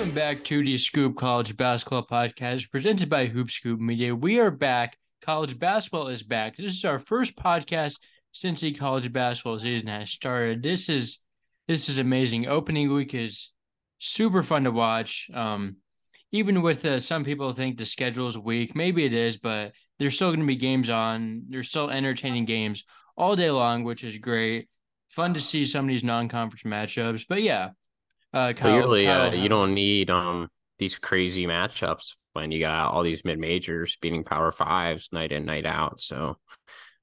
Welcome back to the Scoop College Basketball Podcast presented by Hoop Scoop Media. We are back. College basketball is back. This is our first podcast since the college basketball season has started. This is this is amazing. Opening week is super fun to watch. Um, even with uh, some people think the schedule is weak, maybe it is, but there's still going to be games on. There's still entertaining games all day long, which is great. Fun to see some of these non-conference matchups. But yeah, uh, Kyle, Clearly, Kyle, uh, you don't need um these crazy matchups when you got all these mid majors beating Power Fives night in night out. So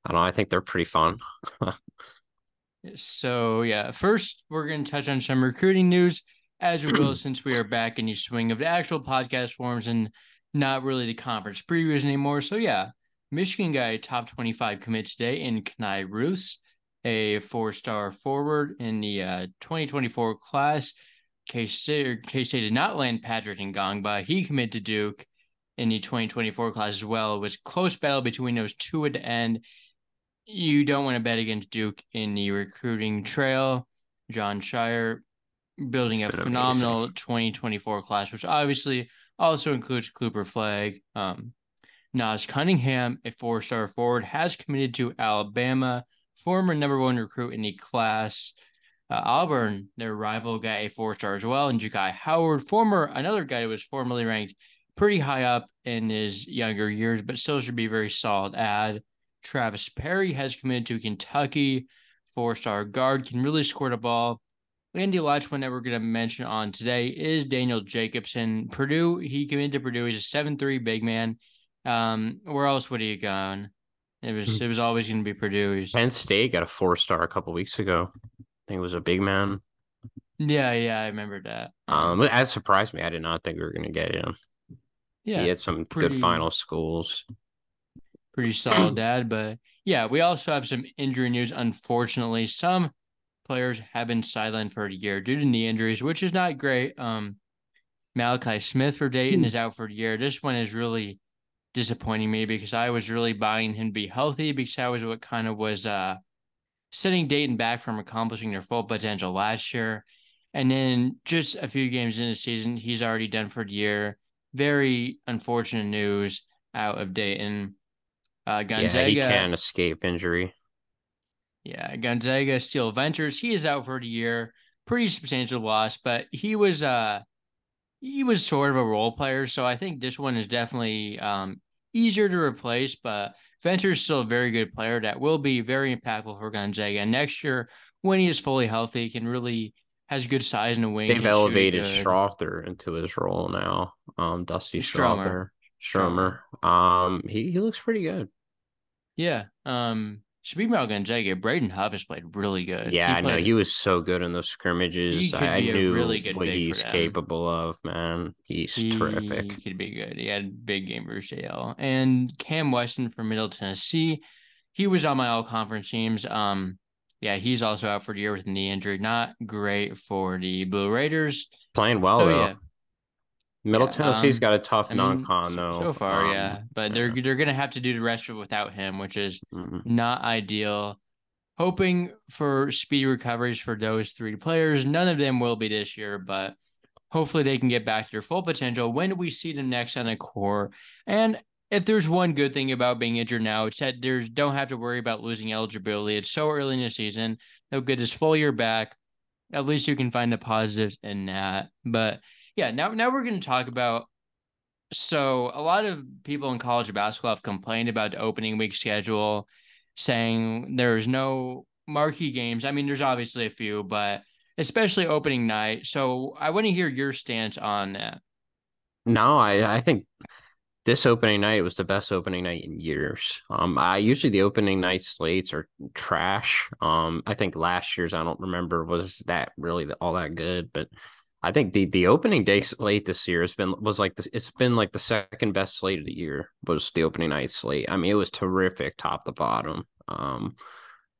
I don't know. I think they're pretty fun. so yeah, first we're going to touch on some recruiting news as we will since we are back in the swing of the actual podcast forms and not really the conference previews anymore. So yeah, Michigan guy top 25 commit today in Khani Rooths, a four-star forward in the uh, 2024 class. K-State, K-State did not land Patrick Ngongba. He committed to Duke in the 2024 class as well. It was a close battle between those two at the end. You don't want to bet against Duke in the recruiting trail. Jon Scheyer building a phenomenal amazing. 2024 class, which obviously also includes Cooper Flagg. Um, Naas Cunningham, a four star forward, has committed to Alabama, former number one recruit in the class. Uh, Auburn, their rival, got a four star as well. And Jahki Howard, former another guy who was formerly ranked pretty high up in his younger years, but still should be a very solid ad. Travis Perry has committed to Kentucky, four star guard, can really score the ball. Andy last one that we're going to mention on today is Daniel Jacobsen. Purdue, he committed to Purdue. He's a seven-three big man. Um, where else would he have gone? It was hmm. it was always going to be Purdue. He's... Penn State got a four star a couple weeks ago. I think it was a big man. Yeah, yeah, I remember that. Um, that surprised me. I did not think we were going to get him. Yeah, he had some pretty, good final schools. Pretty solid dad, but yeah, we also have some injury news. Unfortunately, some players have been sidelined for a year due to knee injuries, which is not great. Um, Malachi Smith for Dayton is out for a year. This one is really disappointing me because I was really buying him to be healthy because that was what kind of was uh, setting Dayton back from accomplishing their full potential last year. And then just a few games in the season, he's already done for the year. Very unfortunate news out of Dayton. Uh, Gonzaga, yeah, he can't escape injury. Yeah, Gonzaga Steele Venters. He is out for the year. Pretty substantial loss, but he was uh he was sort of a role player. So I think this one is definitely um easier to replace, but Venters still a very good player that will be very impactful for Gonzaga. And next year, when he is fully healthy, he can really has good size and a wing. They've elevated Strawther into his role now. Um, Dusty Strawther, Stromer. Um, he he looks pretty good. Yeah. Um, Speaking about Gonzaga, Braden Huff has played really good. Yeah, I know he was so good in those scrimmages. I knew really good what he's capable of, man. He's he, terrific. He could be good. He had big game versus Yale. And Cam Weston from Middle Tennessee, he was on my all conference teams. Um, yeah, he's also out for the year with a knee injury. Not great for the Blue Raiders. Playing well oh, though. Yeah. Middle yeah, Tennessee's um, got a tough I mean, non-con though. So far, um, yeah, but they're they're gonna have to do the rest of it without him, which is mm-hmm. not ideal. Hoping for speedy recoveries for those three players. None of them will be this year, but hopefully they can get back to their full potential when we see them next on the core. And if there's one good thing about being injured now, it's that there's don't have to worry about losing eligibility. It's so early in the season. They'll get this full year back. At least you can find the positives in that. But yeah, now now we're going to talk about. So a lot of people in college basketball have complained about the opening week schedule, saying there's no marquee games. I mean, there's obviously a few, but especially opening night. So I want to hear your stance on that. No, I I think this opening night was the best opening night in years. Um, I usually the opening night slates are trash. Um, I think last year's I don't remember was that really all that good, but I think the the opening day slate this year has been was like this. It's been like the second best slate of the year was the opening night slate. I mean, it was terrific, top to bottom. Um,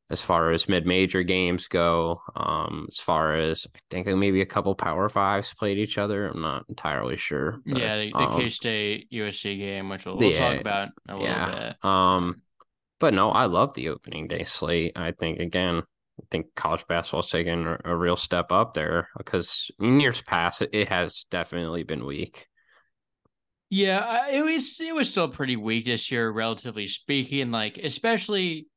as far as mid major games go, um, as far as I think maybe a couple Power Fives played each other. I'm not entirely sure. But, yeah, the, the um, K State USC game, which we'll, we'll yeah, talk about a yeah. bit. Um, but no, I love the opening day slate. I think again, think college basketball's taking a, a real step up there because in years past it, has definitely been weak. Yeah, it was it was still pretty weak this year, relatively speaking. Like, especially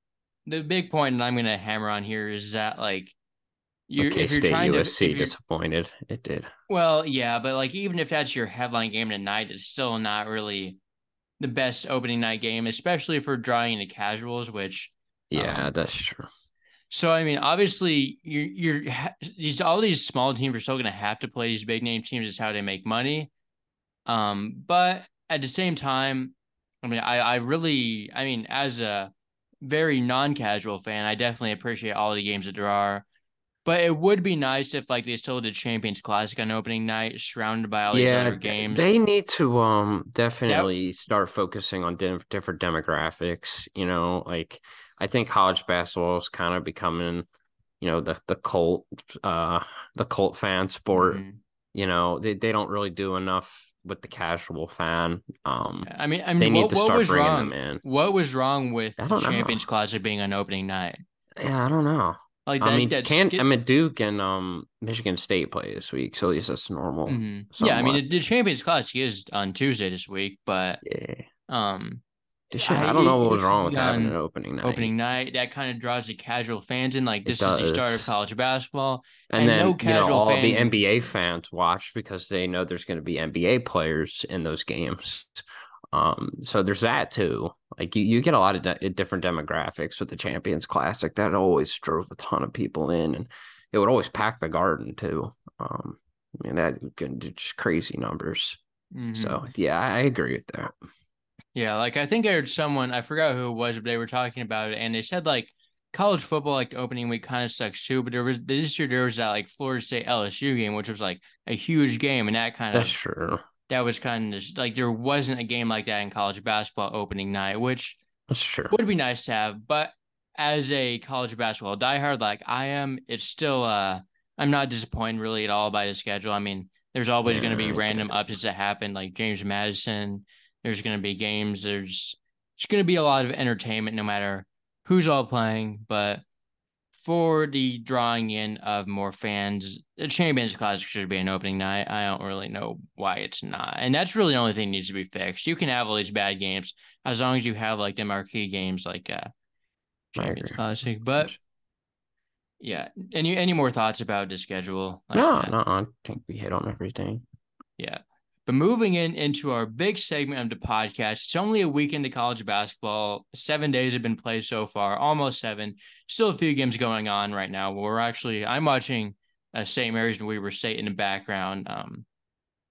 the big point that I'm going to hammer on here is that like you're okay, if you're State trying USC to disappointed, it did. Well, yeah, but like even if that's your headline game tonight, it's still not really the best opening night game, especially for drawing into casuals. Which yeah, um, that's true. So I mean, obviously, you're you're these all these small teams are still going to have to play these big name teams. It's how they make money. Um, but at the same time, I mean, I, I really, I mean, as a very non-casual fan, I definitely appreciate all the games that there are. But it would be nice if like they still did Champions Classic on opening night, surrounded by all these yeah, other games. They need to um definitely yep. start focusing on di- different demographics. You know, like I think college basketball is kind of becoming, you know, the the cult uh the cult fan sport. Mm-hmm. You know, they they don't really do enough with the casual fan. Um, I mean, I mean, they need what, to start bringing wrong? them in. What was wrong with the Champions. Classic being on opening night? Yeah, I don't know. Like that, I mean, can I mean Duke and um Michigan State play this week, so at least that's normal. Mm-hmm. Yeah, I mean the, the, Champions Classic is on Tuesday this week, but yeah, um, should, I, I, don't know what was wrong with having an opening night. Opening night that kind of draws the casual fans in. Like this is the start of college basketball, and, and then no casual you know, all fan... the NBA fans watch because they know there's going to be NBA players in those games. Um, so there's that too. Like you, you get a lot of de- different demographics with the Champions Classic. That always drove a ton of people in, and it would always pack the Garden too. Um, I mean that just crazy numbers. Mm-hmm. So yeah, I agree with that. Yeah, like I think I heard someone, I forgot who it was, but they were talking about it and they said like college football, like the opening week kind of sucks too. But there was this year there was that like Florida State LSU game, which was like a huge game, and that kind of That's true. That was kind of like there wasn't a game like that in college basketball opening night, which That's true. would be nice to have. But as a college basketball diehard like I am, it's still uh I'm not disappointed really at all by the schedule. I mean, there's always yeah, going to be random upsets that happen, like James Madison there's going to be games. There's it's going to be a lot of entertainment no matter who's all playing. But for the drawing in of more fans, the Champions Classic should be an opening night. I don't really know why it's not. And that's really the only thing that needs to be fixed. You can have all these bad games as long as you have like the marquee games like uh Champions Classic. But yeah. Any any more thoughts about the schedule? Like no, no, I think we hit on everything. Yeah. But moving in into our big segment of the podcast, it's only a week into college basketball. Seven days have been played so far, almost seven. Still a few games going on right now. We're actually I'm watching uh, St. Mary's and Weber State in the background. Um,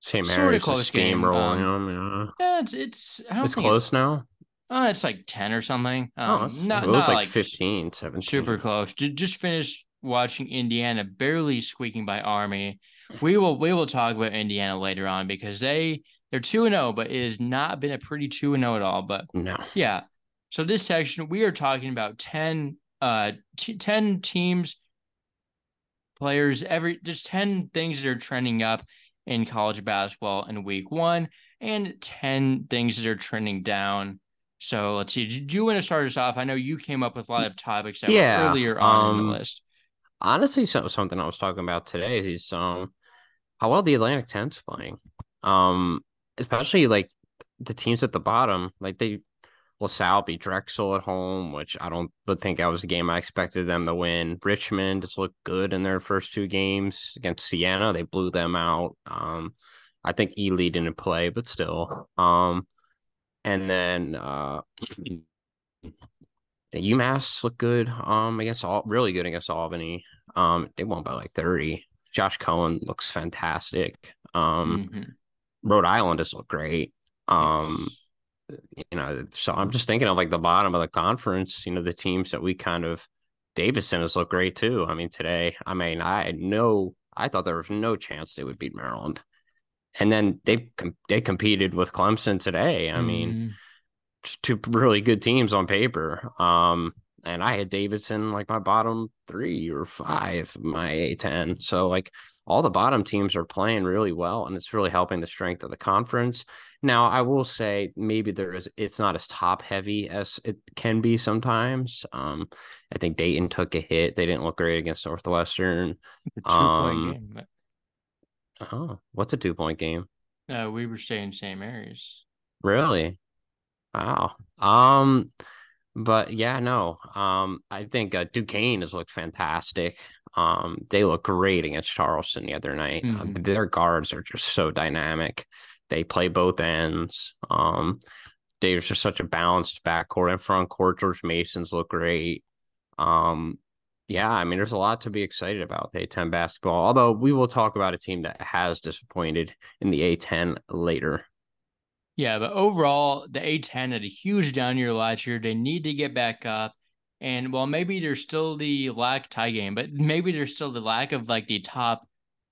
St. Mary's sort of close game. Rolling um, yeah. yeah, it's it's it's close it's, now. Uh, it's like ten or something. Oh, um, oh, not, it was not like, like 15, 17. Super close. Just finished watching Indiana barely squeaking by Army we will we will talk about Indiana later on because they they're two and zero, oh, but it has not been a pretty two and zero oh at all. But no, yeah. So this section we are talking about 10, uh, t- 10 teams, players, every just ten things that are trending up in college basketball in week one, and ten things that are trending down. So let's see. Do you want to start us off? I know you came up with a lot of topics that yeah, were earlier on um, the list. Honestly, so, something I was talking about today is um how well the Atlantic 10's playing. Um, especially like the teams at the bottom, like they LaSalle beat Drexel at home, which I don't but think that was a game I expected them to win. Richmond just looked good in their first two games against Siena. They blew them out. Um, I think Ely didn't play, but still. Um, and then uh, the UMass looked good. Um, against all really good against Albany. Um, they won by like thirty. Josh Cohen looks fantastic. Um, mm-hmm. Rhode Island has looked great. Um, you know, so I'm just thinking of like the bottom of the conference. You know, the teams that we kind of Davidson has looked great too. I mean, today, I mean, I know I thought there was no chance they would beat Maryland, and then they they competed with Clemson today. I mm-hmm. mean, two really good teams on paper. Um, and I had Davidson like my bottom three or five, my A10. So like all the bottom teams are playing really well, and it's really helping the strength of the conference. Now, I will say maybe there is it's not as top heavy as it can be sometimes. Um, I think Dayton took a hit; they didn't look great against Northwestern. two um, point game. Oh, what's a two point game? Uh, we were staying same areas. Really? Wow. Um, but yeah, no. Um, I think uh, Duquesne has looked fantastic. Um, they look great against Charleston the other night. Uh, mm-hmm. Their guards are just so dynamic. They play both ends. Um, there's just such a balanced backcourt and front court. George Mason's look great. Um, yeah, I mean, there's a lot to be excited about the A10 basketball. Although we will talk about a team that has disappointed in the A10 later. Yeah, but overall, the A10 had a huge down year last year. They need to get back up. And while maybe there's still the lack tie game, but maybe there's still the lack of like the top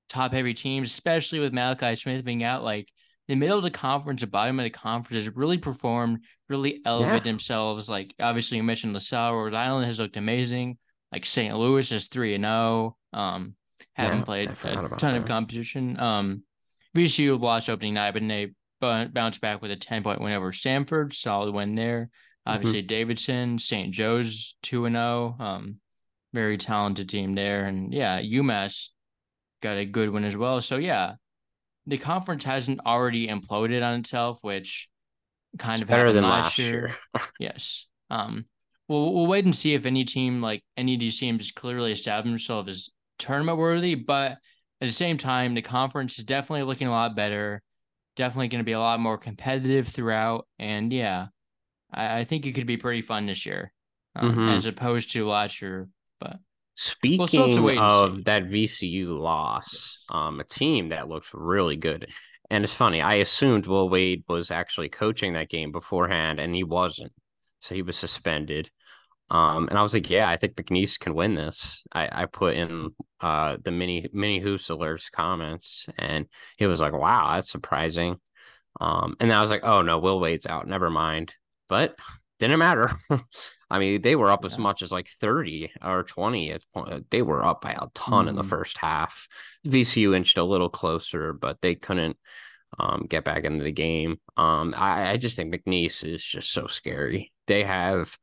top heavy teams, especially with Malachi Smith being out. Like the middle of the conference, the bottom of the conference has really performed, really elevated yeah. themselves. Like obviously you mentioned LaSalle, Rhode Island has looked amazing. Like St. Louis is three and zero. Oh, um, haven't yeah, played a ton that. of competition. Um, VCU lost opening night, but they bounced back with a ten point win over Stanford. Solid win there. Mm-hmm. Obviously mm-hmm. Davidson, St. Joe's two and zero. Oh, um, very talented team there, and yeah, UMass got a good one as well. So yeah, the conference hasn't already imploded on itself, which kind it's of better than last year. year. yes. Um. Well, we'll wait and see if any team like any of these teams clearly established themselves as tournament worthy. But at the same time, the conference is definitely looking a lot better. Definitely going to be a lot more competitive throughout. And yeah, I, I think it could be pretty fun this year, um, mm-hmm. as opposed to last year. But Speaking we'll of that VCU loss, um, a team that looks really good. And it's funny, I assumed Will Wade was actually coaching that game beforehand, and he wasn't. So he was suspended. Um, and I was like, yeah, I think McNeese can win this. I, I put in uh the mini mini Hoosler's comments, and he was like, wow, that's surprising. Um, and I was like, oh no, Will Wade's out. Never mind. But didn't matter. I mean, they were up as much as like 30 or 20 at point. They were up by a ton mm-hmm. in the mm-hmm. first half. VCU inched a little closer, but they couldn't um, get back into the game. Um, I, I just think McNeese is just so scary. They have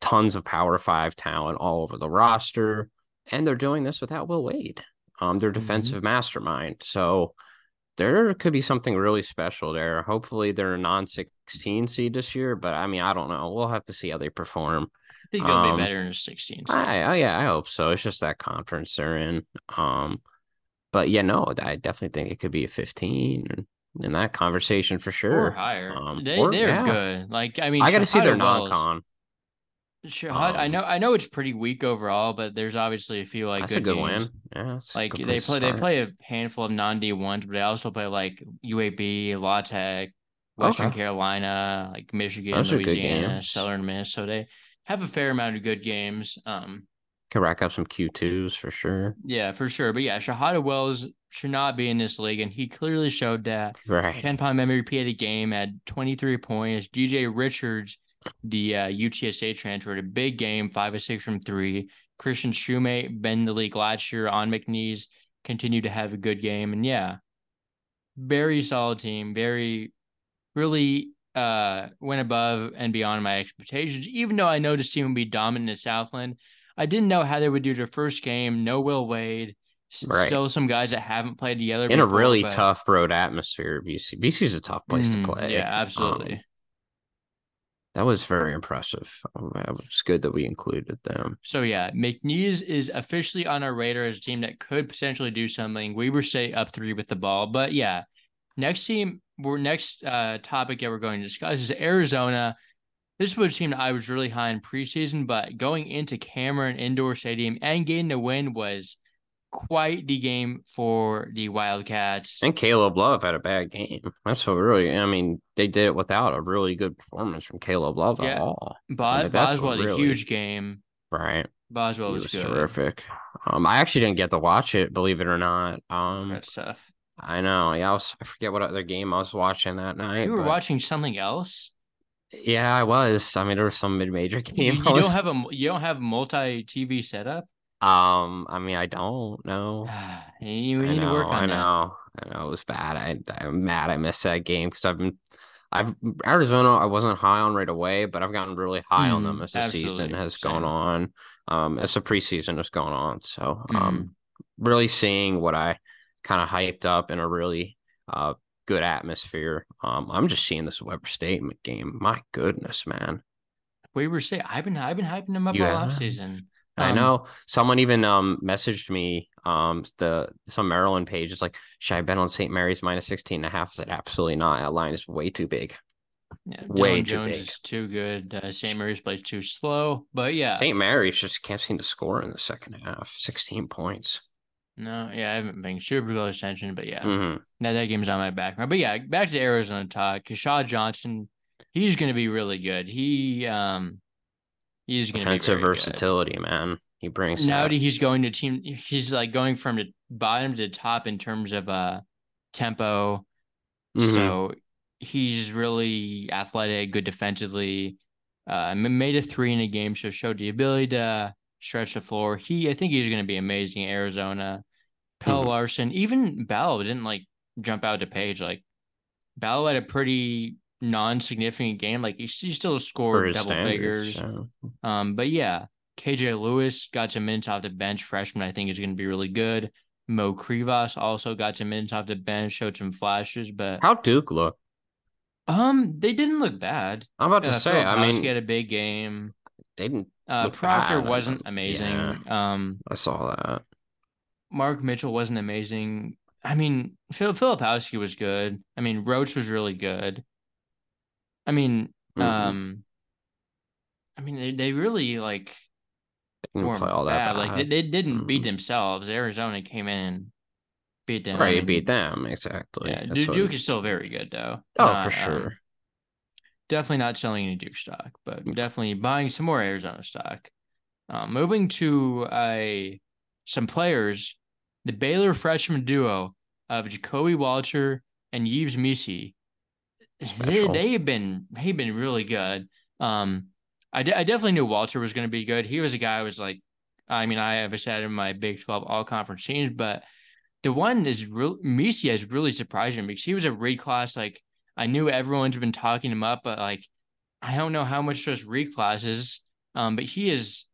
tons of Power Five talent all over the roster, and they're doing this without Will Wade. Um, they're mm-hmm. defensive mm-hmm. mastermind. So there could be something really special there. Hopefully, they're a non 16 seed this year, but I mean, I don't know. We'll have to see how they perform. I think they'll um, be better in a 16. So. I, oh, yeah, I hope so. It's just that conference they're in. Um, but yeah, no, I definitely think it could be a 15 in that conversation for sure. Or higher. Um, they, they're yeah. good. Like, I mean, I got to see their non con. Sure, um, I know. I know it's pretty weak overall, but there's obviously a few like that's good a good games. win. Yeah, like they play. They play a handful of non D ones, but they also play like UAB, La Tech, Western okay. Carolina, like Michigan, Those Louisiana, Southern Miss. So they have a fair amount of good games. Um, could rack up some Q twos for sure. Yeah, for sure. But yeah, Shahada Wells should not be in this league, and he clearly showed that. Right. KenPom MVP a game at 23 points. DJ Richards the uh, UTSA transfer, a big game, five or six from three. Christian Shumate, been in the league last year on McNeese, continued to have a good game. And yeah, very solid team, very, really uh went above and beyond my expectations. Even though I know this team would be dominant in Southland, I didn't know how they would do their first game. No Will Wade, right. still some guys that haven't played together in before, a really but... tough road atmosphere. BC BC is a tough place mm, to play. Yeah, absolutely. Um, that was very impressive. Um, it was good that we included them. So yeah, McNeese is officially on our radar as a team that could potentially do something. We were State up three with the ball, but yeah, next team, we're next uh, topic that we're going to discuss is Arizona. This was a team that I was really high in preseason, but going into Cameron Indoor Stadium and getting the win was quite the game for the Wildcats. And Caleb Love had a bad game. That's what really, I mean, they did it without a really good performance from Caleb Love yeah. at all. Bo- I mean, Boswell had really, a huge game. Right. Boswell was, was terrific. Um, I actually didn't get to watch it, believe it or not. Um, That's tough. I know. Yeah, I was. I forget what other game I was watching that night. You were but... watching something else. Yeah, I was. I mean, there was some mid-major You, game. you was- don't have a you don't have multi TV setup. Um, I mean, I don't know. you I need to know, work on I that. know, I know. It was bad. I, I'm mad. I missed that game because I've been, I've Arizona. I wasn't high on right away, but I've gotten really high on them Mm, as the season has gone on. Um, as the preseason has gone on. So, Mm-hmm. um, really seeing what I kind of hyped up in a really uh good atmosphere. Um, I'm just seeing this Weber State game. My goodness, man. We were saying I've been I've been hyping them up You all off season. I Um, know someone even um messaged me um the some Maryland page is like should I bet on St. Mary's minus 16 and a half? I said absolutely not. That line is way too big. Yeah, Way Dillon too Jones big. is too good. Uh, St. Mary's plays too slow, but yeah, St. Mary's just can't seem to score in the second half. 16 points. no, yeah, I haven't been super close attention, but yeah, hmm that that game's on my background. But yeah, back to Arizona talk. Keshad Johnson, he's going to be really good. He um, he's going to be Defensive good. versatility, man. He brings Now that. he's going to team, he's like going from the bottom to the top in terms of uh tempo. Mhm. So he's really athletic, good defensively. Uh, made a three in a game, so showed the ability to stretch the floor. He, I think he's going to be amazing. Arizona, Pelle Mhm. Larsson, even Bell didn't like jump out to page. Like Bell had a pretty non-significant game. Like he, he still scored double figures. Um, but yeah, KJ Lewis got some minutes off the bench. Freshman, I think, is going to be really good. Mo Krivas also got some minutes off the bench, showed some flashes, but How Duke look? um, they didn't look bad. I'm about to Uh, say. I mean, had a big game. they didn't. Uh, Proctor bad. Wasn't amazing. yeah. Um, I saw that. Mark Mitchell wasn't amazing. I mean, Phil Filipowski was good. I mean, Roach was really good. I mean, Mhm. um, I mean, they, they really like They didn't weren't all that bad. Like they, they didn't beat Mhm. themselves. Arizona came in and beat them. Right, beat them exactly. Yeah, That's Duke, what Duke it- is still very good though. Oh, Not, for sure. um, definitely not selling any Duke stock, but definitely buying some more Arizona stock. Um, moving to a some players, the Baylor freshman duo of Ja'Kobe Walter and Yves Missi. They, they've been they've been really good. Um, I, de- I definitely knew Walter was going to be good. He was a guy I was like, I mean, I have said in my Big Twelve all conference teams, but the one is real. Missi has really surprised me because he was a reclass. Like I knew everyone's been talking him up, but like I don't know how much those reclasses. Um, but he is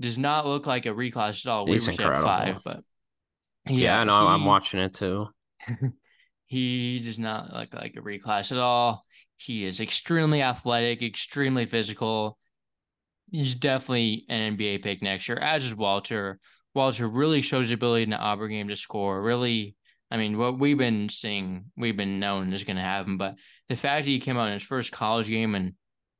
does not look like a reclass at all. He's we were at five, but Yeah, I know. I'm watching it too. He does not look like a reclass at all. He is extremely athletic, extremely physical. He's definitely an NBA pick next year, as is Walter. Walter really shows his ability in the Auburn game to score. Really, I mean, what we've been seeing, we've been knowing is going to happen. But the fact that he came out in his first college game and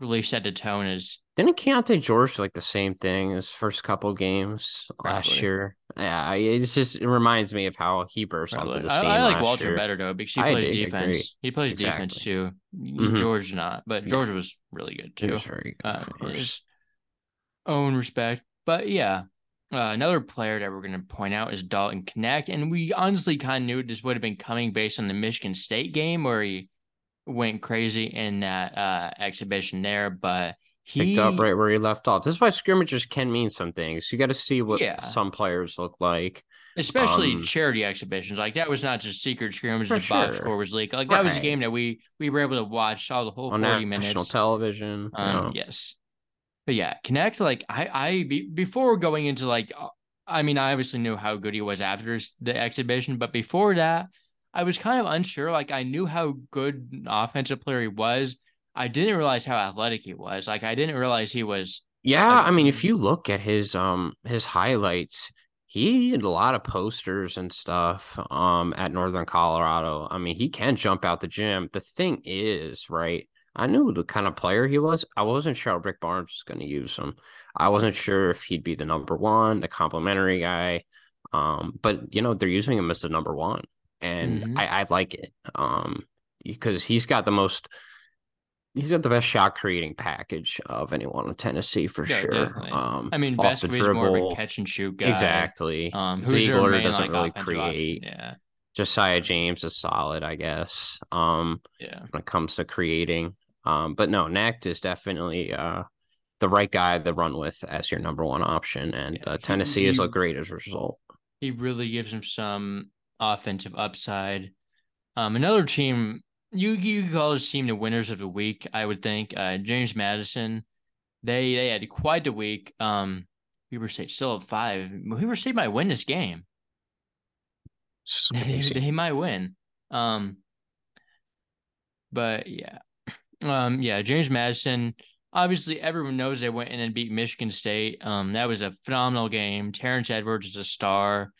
really set the tone is Didn't Keyonte George like the same thing his first couple games last year? Yeah, it's just it reminds me of how he burst probably. onto the I, scene. I like last Walter year. better though because he I plays agree. defense. He plays defense too. Mhm. George not, but Yeah. George was really good too. very good. uh, his own respect. But yeah, uh, another player that we're going to point out is Dalton Knecht, and we honestly kind of knew this would have been coming based on the Michigan State game where he went crazy in that uh, exhibition there. But he Picked up right where he left off. This is why scrimmages can mean some things. You got to see what Yeah. some players look like. especially um, charity exhibitions like that was not just secret scrimmage. The box score was leaked. Like that was a game that we we were able to watch, saw the whole on forty national minutes. television. Um, yeah. yes, but yeah, Knecht. Like I, I be, before going into like, uh, I mean, I obviously knew how good he was after the exhibition, but before that, I was kind of unsure. Like I knew how good an offensive player he was. I didn't realize how athletic he was. Like I didn't realize he was. Yeah, I mean, if you look at his um his highlights, he had a lot of posters and stuff um at Northern Colorado. I mean, he can jump out the gym. The thing is, right? I knew the kind of player he was. I wasn't sure Rick Barnes was going to use him. I wasn't sure if he'd be the number one, the complimentary guy. Um, but you know, they're using him as the number one, and Mhm. I, I like it. Um, because he's got the most He's got the best shot creating package of anyone in Tennessee for Yeah, sure. definitely. Um, I mean, off the Vescovi's more of dribble. a catch and shoot guy. Exactly. Um, who's their Ziegler main doesn't like really create. option? Yeah, Josiah James is solid, I guess. Um, yeah. when it comes to creating. Um, but no, Knecht is definitely uh the right guy to run with as your number one option, and Yeah, uh, Tennessee he- has looked great as a result. He really gives him some offensive upside. Um, another team you you could call this team the winners of the week. I would think uh, James Madison. They they had quite the week. Um, Weber State still at five. Weber State might win this game. They, they might win. Um, but yeah, um, yeah, James Madison. Obviously, everyone knows they went in and beat Michigan State. Um, that was a phenomenal game. Terrence Edwards is a star.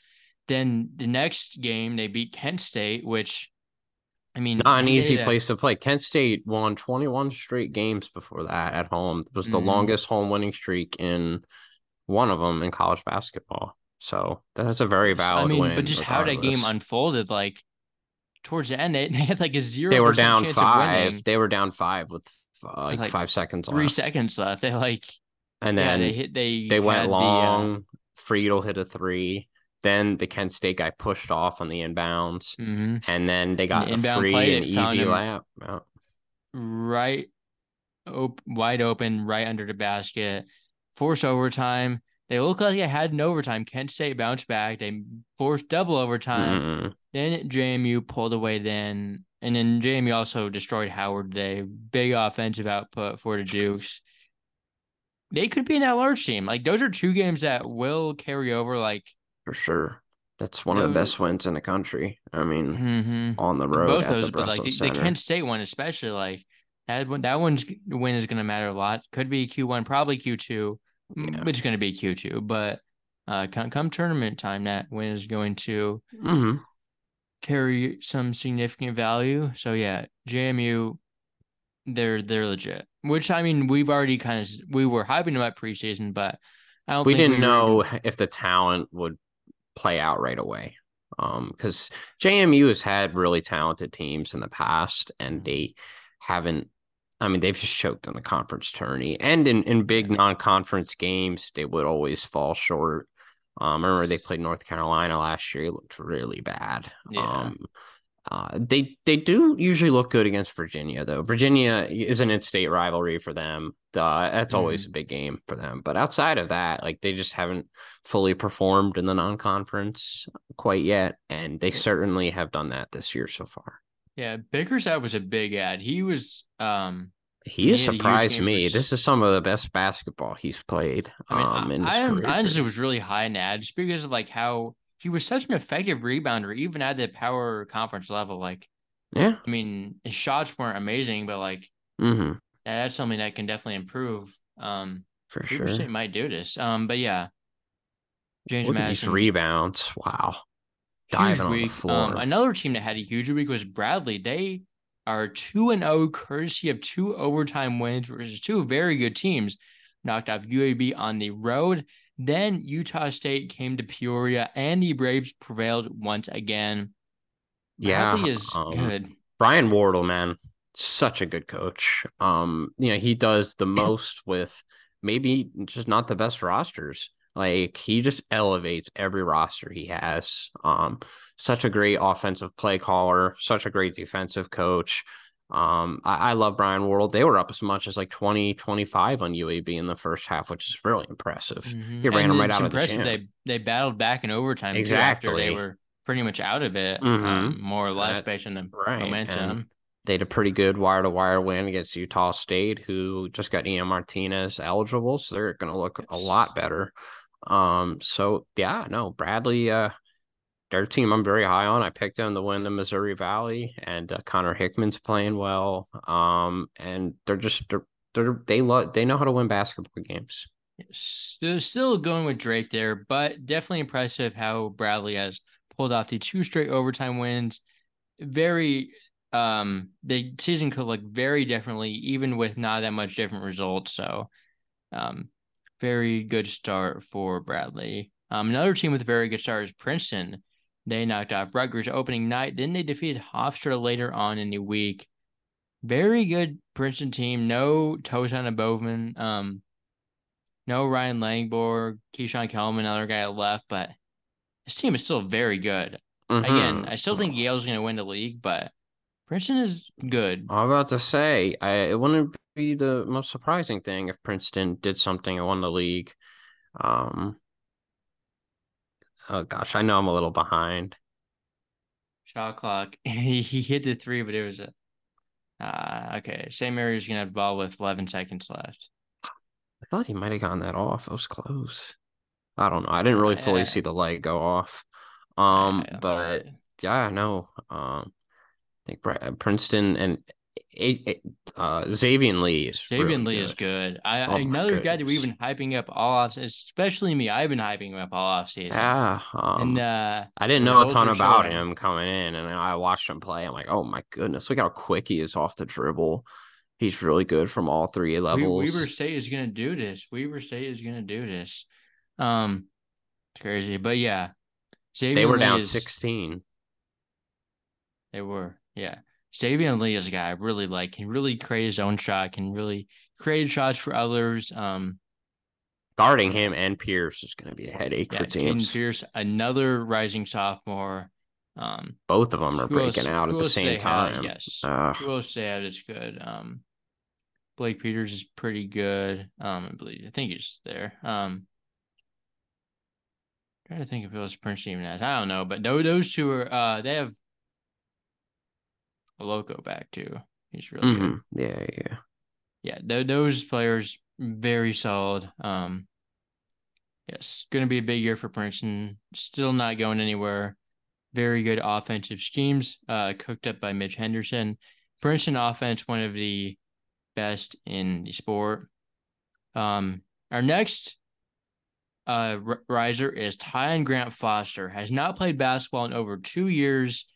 Then the next game they beat Kent State, which I mean, Not an easy place to play. Kent State won 21 straight games before that at home. It was the Mhm. longest home winning streak in one of them in college basketball. So that's a very valid I mean, win. but just how that game unfolded, like towards the end, they, they had like a zero. they were down five. They were down five with uh, like, like, five seconds Three left. seconds left. They like And yeah, then they hit. They they went had the, uh, long. Freidel hit a three. Then the Kent State guy pushed off on the inbounds, mhm. and then they got a free play, and easy him. layup. Right op- wide open, right under the basket. Force overtime. They look like they had an overtime. Kent State bounced back. They forced double overtime. Mm-mm. Then JMU pulled away. Then and then JMU also destroyed Howard today. Big offensive output for the Dukes. They could be in that large team. Like those are two games that will carry over. Like for sure. That's one of the best wins in the country. I mean, mhm. on the road both at those, the but like the, the. Kent State one, especially like that one, that one's win is going to matter a lot. Could be Q one, probably Q two, Yeah. which is going to be Q two. But uh, come, come tournament time, that win is going to Mhm. carry some significant value. So yeah, JMU, they're they're legit. Which I mean, we've already kind of we were hyping them up preseason, but I don't. We didn't were- know if the talent would play out right away. Um, because JMU has had really talented teams in the past, and they haven't. I mean, they've just choked in the conference tourney, and in in big non-conference games, they would always fall short. Um, I remember they played North Carolina last year; it looked really bad. Yeah. Um, uh, they they do usually look good against Virginia, though. Virginia is an in-state rivalry for them. Uh, that's always a big game for them. But outside of that, like they just haven't fully performed in the non-conference quite yet, and they certainly have done that this year so far. Yeah, Bickerstaff was a big ad. He was um He has He had a huge surprised me. for This is some of the best basketball he's played. I mean, um, in his I, I. I honestly was really high in ad just because of like how he was such an effective rebounder, even at the power conference level. Like, yeah. I mean, his shots weren't amazing, but like hmm that's something that can definitely improve. Um, For sure. State might do this. Um, but yeah, James Look Madison, rebounds. Wow. huge Diving on the week. floor. Um, another team that had a huge week was Bradley. They are two and zero, courtesy of two overtime wins versus two very good teams. Knocked off UAB on the road. Then Utah State came to Peoria, and the Braves prevailed once again. yeah. Bradley is um, good. Brian Wardle, man, such a good coach. Um, you know, he does the most with maybe just not the best rosters. Like he just elevates every roster he has. Um, such a great offensive play caller, such a great defensive coach. Um, I, I love Brian Wardle. They were up as much as like 20, 25 on UAB in the first half, which is really impressive. Mhm. He ran And them right out of the gym. They they battled back in overtime exactly. after they were pretty much out of it, Mhm. um, more or less That- based on the right, momentum. and- they had a pretty good wire to wire win against Utah State, who just got Ian Martinez eligible, so they're going to look a lot better. Um, so yeah, no, Bradley, uh, their team I'm very high on. I picked them to win the Missouri Valley, and uh, Connor Hickman's playing well. Um, and they're just they're, they're they love they know how to win basketball games. Still, still going with Drake there, but definitely impressive how Bradley has pulled off the two straight overtime wins. Very, um, the season could look very differently, even with not that much different results. So, um, very good start for Bradley. Um, another team with a very good start is Princeton. They knocked off Rutgers opening night. Then they defeated Hofstra later on in the week. Very good Princeton team. No Tosan Evbuomwan. Um, no Ryan Langborg, Keeshawn Kellman, another guy left, but this team is still very good. Again, Mhm. I still think Yale's going to win the league, but Princeton is good. I'm about to say, I it wouldn't be the most surprising thing if Princeton did something and won the league. Um, oh gosh, I know I'm a little behind. Shot clock. he, he hit the three, but it was a. Uh, okay, St. Mary's gonna have the ball with 11 seconds left. I thought he might have gotten that off. It was close. I don't know. I didn't really fully Yeah. see the light go off. Um, I- I- but yeah, no. Um, I think Princeton and uh Xaivian Lee is David really Lee is good. good. I Oh another guy that we've been hyping up all off, especially me. I've been hyping him up all off season. Yeah. Um, and uh, I didn't know a ton about showing. him coming in, and I watched him play. I'm like, oh my goodness, look how quick he is off the dribble. He's really good from all three We- levels. Weber State is gonna do this. Weber State is gonna do this. Um, it's crazy, but yeah, Xaivian they were Lee down is- 16. They were, yeah. Xaivian Lee is a guy I really like. Can really create his own shot. Can really create shots for others. Um, Guarding him and Pierce is going to be a headache yeah, for Caden teams. Pierce, another rising sophomore. Um, Both of them are who else- breaking out at the same they had? time. Yes. Uh, Who else they that's good? Um, Blake Peters is pretty good. Um, I believe I think he's there. Um, trying to think if it was Princeton even has. I don't know, but those those two are. Uh, they have loco back too. He's really good. mhm. Yeah, yeah. Yeah, th- those players very solid. Um, yes, going to be a big year for Princeton. Still not going anywhere. Very good offensive schemes, uh, cooked up by Mitch Henderson. Princeton offense, one of the best in the sport. Um, our next uh riser is Tyon Grant Foster. Has not played basketball in over two years.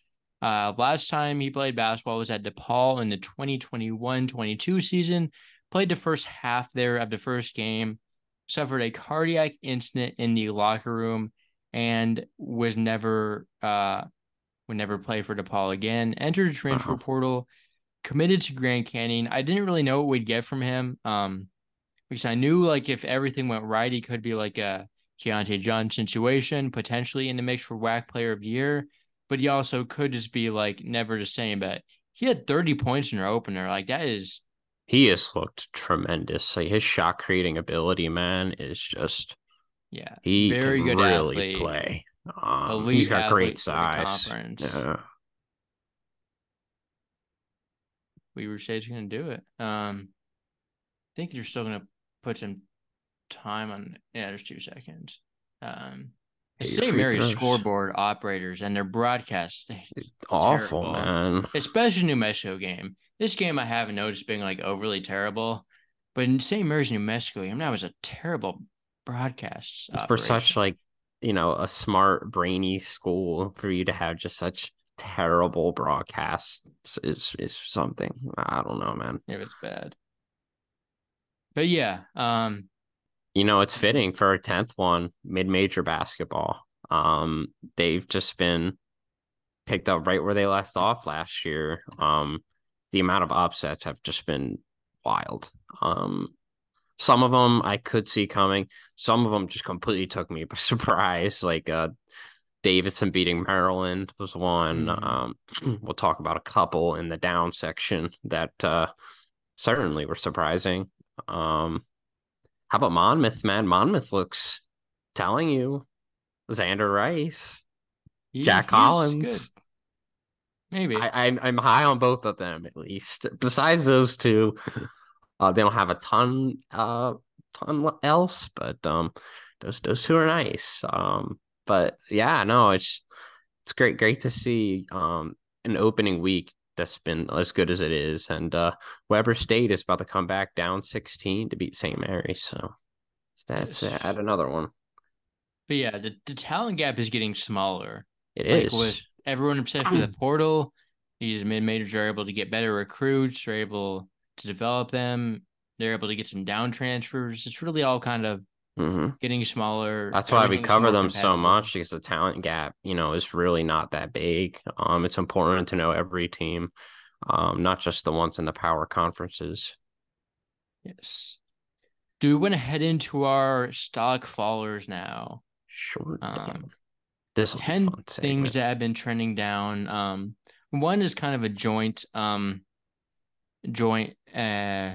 Uh, last time he played basketball was at DePaul in the 2021-22 season. Played the first half there of the first game. Suffered a cardiac incident in the locker room and was never uh would never play for DePaul again. Entered the transfer Wow. portal, committed to Grand Canyon. I didn't really know what we'd get from him. Um, because I knew like if everything went right, he could be like a Keyontae John situation, potentially in the mix for WAC Player of the Year. But he also could just be like never the same. But he had 30 points in our opener. Like that is He has looked tremendous. Like his shot creating ability, man, is just yeah, he very can good really athlete. play. Um, he's got great size. Yeah. Weber State's gonna do it. Um, I think they're still gonna put some time on. Yeah, there's two seconds. Um, the St. Mary's throws. scoreboard operators and their broadcast, Awful, Terrible. man. especially New Mexico game. This game I haven't noticed being like overly terrible, but in St. Mary's New Mexico game, that was a terrible broadcast For such like, you know, a smart, brainy school for you to have just such terrible broadcasts is is something. I don't know, man. it was bad. But yeah, um, You know, it's fitting for a tenth one, mid-major basketball. Um, they've just been picked up right where they left off last year. Um, the amount of upsets have just been wild. Um, some of them I could see coming. Some of them just completely took me by surprise. Like uh, Davidson beating Maryland was one. Mhm. Um, we'll talk about a couple in the down section that uh, certainly were surprising. Um, how about Monmouth, man? Monmouth looks telling you Xander Rice, he- Jack Collins. Maybe. I, I'm I'm high on both of them at least. Besides those two, uh, they don't have a ton uh ton else, but um, those those two are nice. Um, but yeah, no, it's it's great great to see um an opening week that's been as good as it is, and uh, Weber State is about to come back down 16 to beat St. Mary's, so that's Yes. add another one. but yeah, the, the talent gap is getting smaller. It like is. with everyone obsessed with the portal, these mid majors are able to get better recruits, they're able to develop them, they're able to get some down transfers. It's really all kind of hmm getting smaller. That's why we cover them so much because the talent gap, you know, is really not that big. Um, it's important to know every team, um, not just the ones in the power conferences. Yes. Do we want to head into our stock fallers now? Sure. Um, this 10 things that have been trending down. Um, one is kind of a joint um joint uh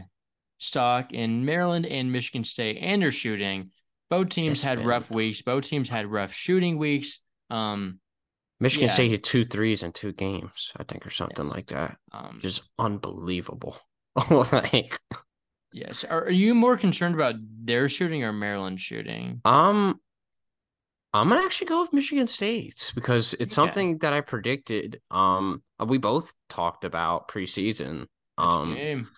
stock in Maryland and Michigan State and their shooting. Both teams Yes, had man. rough weeks. Both teams had rough shooting weeks. Um, Michigan Yeah. State hit two threes in two games, I think, or something Yes. like that. um Just unbelievable. like, yes. Are, are you more concerned about their shooting or Maryland shooting? um, I'm gonna actually go with Michigan State because it's Okay. something that I predicted. Um, we both talked about preseason. That's Um, game.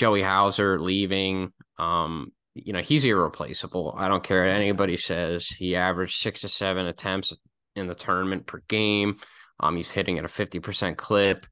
Joey Hauser leaving. Um, you know, he's irreplaceable. I don't care what anybody says. He averaged six to seven attempts in the tournament per game. Um, he's hitting at a 50% clip.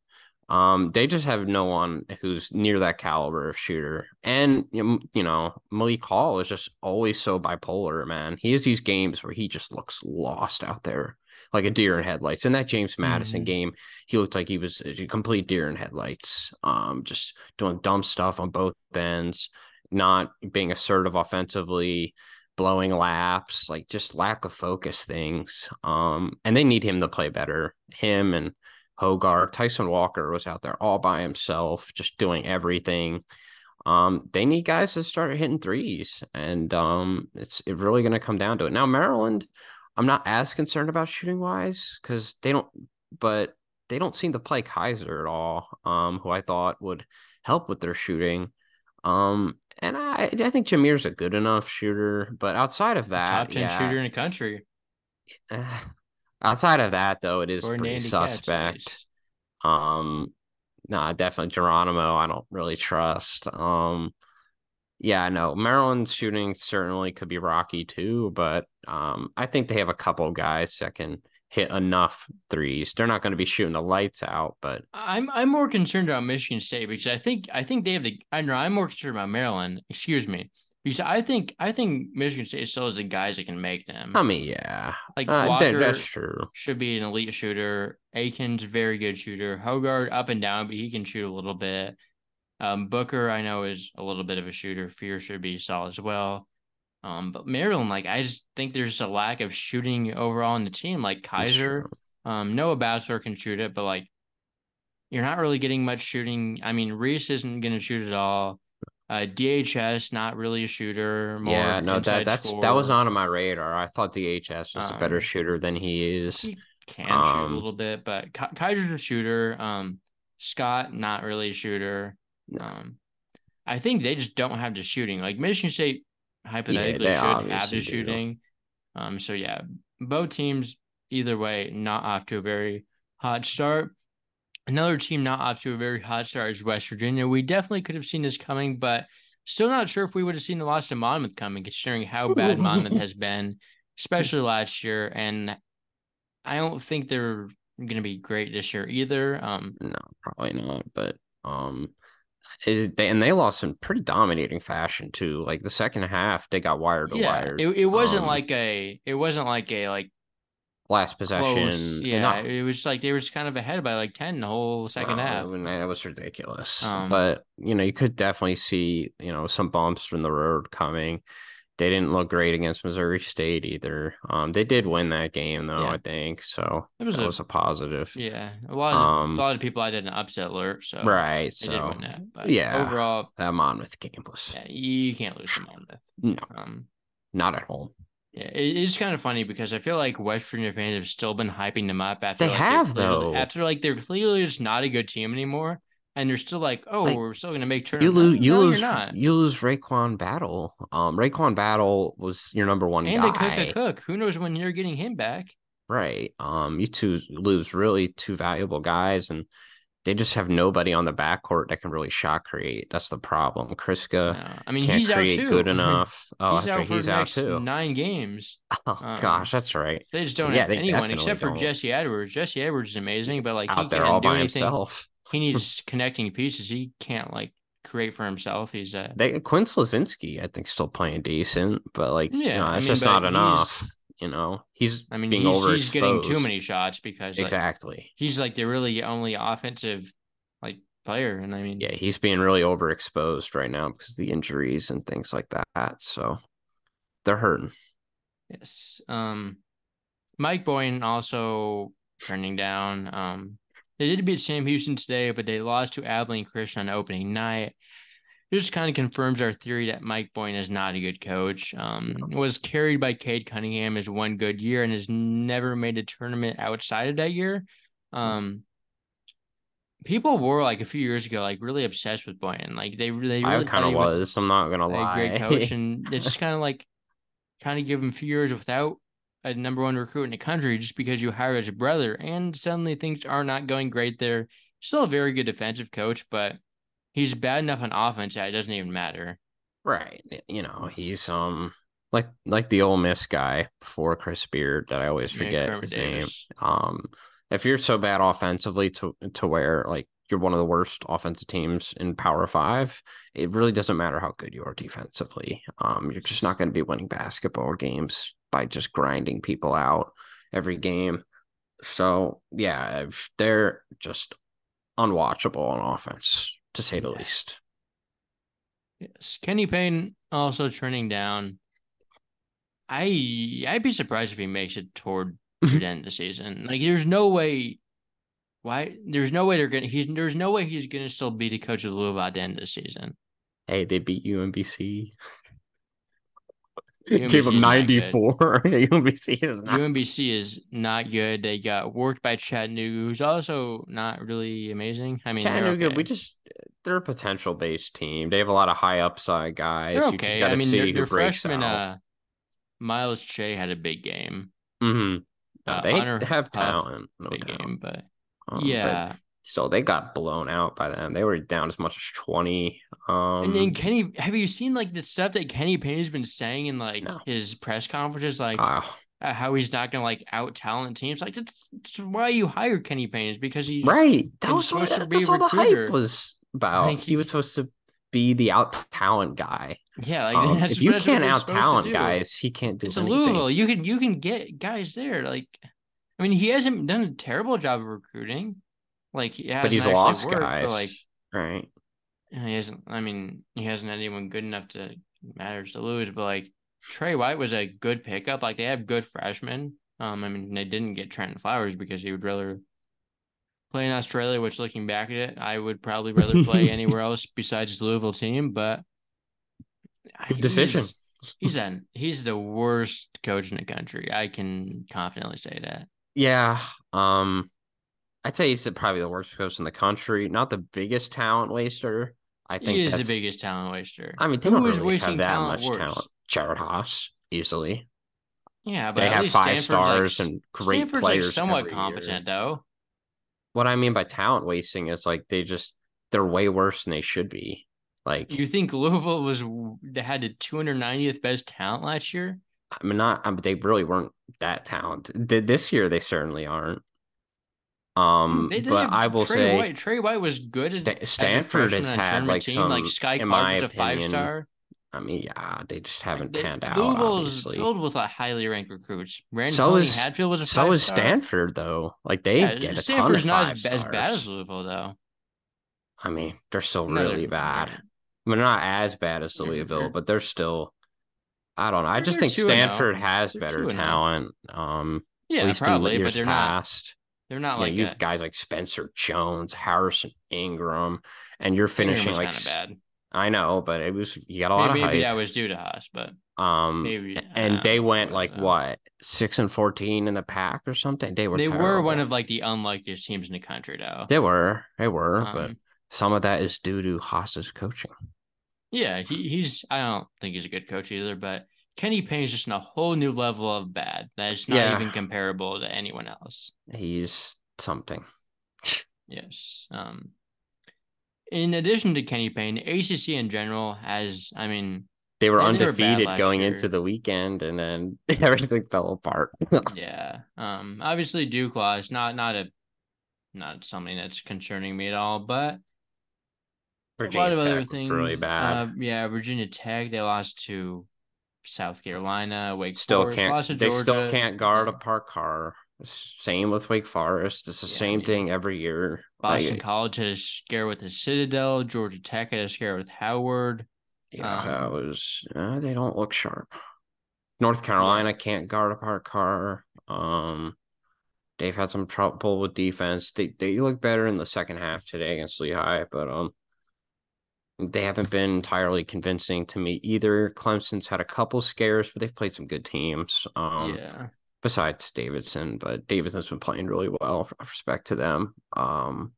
Um, they just have no one who's near that caliber of shooter. And you know, you know, Malik Hall is just always so bipolar, man. He has these games where he just looks lost out there, like a deer in headlights. In that James Madison Mhm. game, he looked like he was a complete deer in headlights. Um, just doing dumb stuff on both ends, not being assertive offensively, blowing laps, like just lack of focus things. Um, and they need him to play better. Him and Hoggard, Tyson Walker was out there all by himself, just doing everything. Um, they need guys to start hitting threes, and um, it's it really going to come down to it. Now, Maryland, I'm not as concerned about shooting wise because they don't, but they don't seem to play Kaiser at all. Um, who I thought would help with their shooting. Um, and I I think Jahmir's a good enough shooter, but outside of that, Top 10 yeah, shooter in the country. outside of that though, it is Or pretty Nandy Katz, at suspect. Um, no, definitely Geronimo. I don't really trust. Um, yeah, I know Maryland's shooting certainly could be rocky too, but um, I think they have a couple guys that can hit enough threes. They're not going to be shooting the lights out, but I'm I'm more concerned about Michigan State because I think I think they have the I know I'm more concerned about Maryland. Excuse me, because I think I think Michigan State still has the guys that can make them. I mean, yeah, like uh, Walker that's true. should be an elite shooter. Akins a very good shooter. Hoggard up and down, but he can shoot a little bit. Um, Booker I know is a little bit of a shooter. Fears should be solid as well. Um, but Maryland, like I just think there's a lack of shooting overall in the team. Like Kaiser, um, Noah Batchelor can shoot it, but like you're not really getting much shooting. I mean, Reese isn't going to shoot at all. Uh, DHS not really a shooter. More Yeah, no, that that's that was not on my radar. I thought DHS was a better Um, shooter than he is. He can shoot Um, a little bit, but Kaiser's a shooter. Um, Scott not really a shooter. No. Um, I think they just don't have the shooting. Like Michigan State hypothetically they should have the do. shooting. Um, so yeah, both teams either way not off to a very hot start. Another team not off to a very hot start is West Virginia. We definitely could have seen this coming, but still not sure if we would have seen the loss to Monmouth coming, considering how bad Monmouth has been, especially last year. And I don't think they're going to be great this year either. Um, No, probably not. But um, is they and they lost in pretty dominating fashion too. Like the second half, they got wired to yeah, wired. it, it wasn't Um, like a it wasn't like a like last possession. close. Yeah, no. it was like they were just kind of ahead by like ten the whole second No, half. I mean, that was ridiculous. Um, but you know, you could definitely see you know some bumps from the road coming. They didn't look great against Missouri State either. Um, they did win that game though, Yeah. I think. So It was that a- was a positive. Yeah, a lot of Um, a lot of people I did an upset alert, so right. So that. Yeah. overall, that Monmouth game was yeah, you can't lose to Monmouth. no, Um, not at home. yeah, it, it's kind of funny because I feel like West Virginia fans have still been hyping them up after They like, have, though. after like they're clearly just not a good team anymore, and you're still like, oh, Like, we're still gonna make You lose. You no, lose. Not. You lose. RaeQuan Battle. Um, RaeQuan Battle was your number one guy. And guy. Akok, a cook. Who knows when you're getting him back? Right. Um, you two lose really two valuable guys, and they just have nobody on the backcourt that can really shot create. That's the problem. Kriisa No. I mean, can't he's out too. good enough. Oh, he's out right. for He's out too. nine games. Oh Um, gosh, that's right. They just don't yeah, have anyone except for don't. Jesse Edwards. Jesse Edwards is amazing, He's but like he out there can't all do by anything. himself. He needs connecting pieces. He can't like create for himself. He's a They Quinn Slazinski, I think, still playing decent, but like, Yeah, you know, I it's mean, just not enough. You know, he's I mean being he's, overexposed. he's getting too many shots because like, Exactly. he's like the really only offensive like player. And I mean Yeah, he's being really overexposed right now because of the injuries and things like that. So they're hurting. yes. Um Mike Boyne also turning down. Um They did beat Sam Houston today, but they lost to Abilene Christian on opening night. It just kind of confirms our theory that Mike Boynton is not a good coach. Um, was carried by Cade Cunningham as one good year and has never made a tournament outside of that year. Um, people were like a few years ago, like really obsessed with Boynton. Like they, they really I kind of was. I'm not gonna a lie. great coach, and it's just kind of like kind of give him a few years without a number one recruit in the country just because you hired his brother, and suddenly things are not going great there. Still a very good defensive coach, but he's bad enough on offense that it doesn't even matter. right. You know, he's um like like the Ole Miss guy before Chris Beard that I always forget Kermit his Davis. name. Um, if you're so bad offensively to to where like you're one of the worst offensive teams in Power Five, it really doesn't matter how good you are defensively. Um, you're just not going to be winning basketball games by just grinding people out every game. So yeah, they're just unwatchable on offense to say the least. Yes. Kenny Payne also trending down. I I'd be surprised if he makes it toward the end of the season. Like there's no way why there's no way they're gonna he's there's no way he's gonna still be the coach of Louisville at the end of the season. Hey, they beat UMBC. UMBC Gave is them not good. 94. UMBC is not. UMBC is not good. They got worked by Chattanooga, who's also not really amazing. I mean, Chattanooga, okay. we just, they're a potential based team. They have a lot of high upside guys. they're You just okay. got I to mean, see their, their freshman uh, Miles Che had a big game. Mm-hmm. No, uh, they have talent, no Big doubt. game, but Um, but still, they got blown out by them. They were down as much as 20. Um, And then Kenny, have you seen like the stuff that Kenny Payne has been saying in like No. his press conferences, like ah, uh, how he's not gonna like out talent teams? Like that's, that's why you hired Kenny Payne is because he's right. That was what, supposed to be a all the hype was about. Like, he was supposed to be the out talent guy. Yeah, like Um, that's if you that's can't out talent guys, he can't do It's anything. Louisville. You can you can get guys there. Like, I mean, he hasn't done a terrible job of recruiting. Like, yeah, but he's actually lost worked, guys, like, right? he hasn't. I mean, he hasn't had anyone good enough to matters to lose. But like, Tre White was a good pickup. Like, they have good freshmen. Um, I mean, they didn't get Trentyn Flowers because he would rather play in Australia. Which, looking back at it, I would probably rather play anywhere else besides his Louisville team. But Good decision. he's- He's an he's the worst coach in the country. I can confidently say that. Yeah. Um, I'd say he's probably the worst coach in the country. Not the biggest talent waster. I think He is the biggest talent waster. I mean, they Who don't really wasting have that talent much worse? talent. Jerod Haase, easily. Yeah, but They at have least five Stanford's stars like, and great Stanford's players. like somewhat every year. competent though. What I mean by talent wasting is like they just they're way worse than they should be. Like You think Louisville was they had the 290th best talent last year? I mean, not. I mean, they really weren't that talented. Th- This year, they certainly aren't. Um, They did but I will Tre say White. Tre White was good. As, Stanford as a has a had, like, team. like some- Sky in Clark was a five star. I mean, yeah, they just haven't They- panned out. Louisville's filled with like highly ranked recruits. Brandon So is- Hatfield was a star. So is. Stanford though. Like they Yeah, get a Stanford's ton of not five as, as bad as. Louisville though. I mean, they're still No, they're- really bad. they're- I mean, not as bad as Louisville, but they're still. I don't know. I just think 2 and 0. Stanford has They're better 2 and 0. talent. Um, Yeah, probably, but they're not. past. They're not Yeah, like you've guys like Spencer Jones, Harrison Ingram, and you're finishing like of bad. I know, but it was you got a lot Maybe, of maybe hype. that was due to Haase, but um, maybe and they know went like what six and fourteen in the Pac or something. They were they were one of like the unluckiest teams in the country, though. they were they were, but Um, some of that is due to Haase's coaching. yeah, he, he's. I don't think he's a good coach either, but Kenny Payne is just in a whole new level of bad that is not Yeah. even comparable to anyone else. He's something. Yes. Um. In addition to Kenny Payne, ACC in general has. I mean, They were Yeah, they were undefeated going year. into the weekend, and then everything fell apart. yeah. Um. Obviously, Duke lost. Not not a. Not something that's concerning me at all, but virginia a lot of other Tech was things. really bad. Uh, yeah, Virginia Tech. They lost to South Carolina. Wake still Forest. can't. They Georgia. still can't guard a park car. Same with Wake Forest. It's the Yeah, same mean, thing every year. Boston Like, College had a scare with the Citadel. Georgia Tech had a scare with Howard. yeah, um, that was. Uh, they don't look sharp. North Carolina can't guard a park car. Um, they've had some trouble with defense. They they look better in the second half today against Lehigh, but um, they haven't been entirely convincing to me either. Clemson's had a couple scares, but they've played some good teams. Um, yeah. Besides Davidson, but Davidson's been playing really well. Respect to them. Um,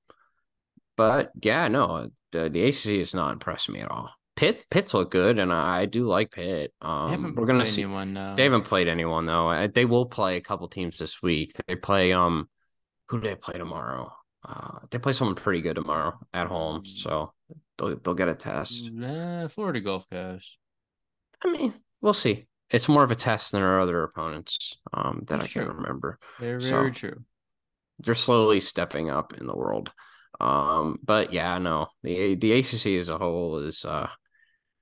but yeah, no, the, the ACC has not impressed me at all. Pitt Pitt's look good, and I, I do like Pitt. Um, we're gonna see. Anyone, no. They haven't played anyone though. They will play a couple teams this week. They play um, who do they play tomorrow? Uh, they play someone pretty good tomorrow at home, so they'll they'll get a test. Uh, Florida Gulf Coast. I mean, we'll see. It's more of a test than our other opponents um, that That's I can true. remember. Very, So- very true. They're slowly stepping up in the world. Um, but yeah, no, the the ACC as a whole is uh,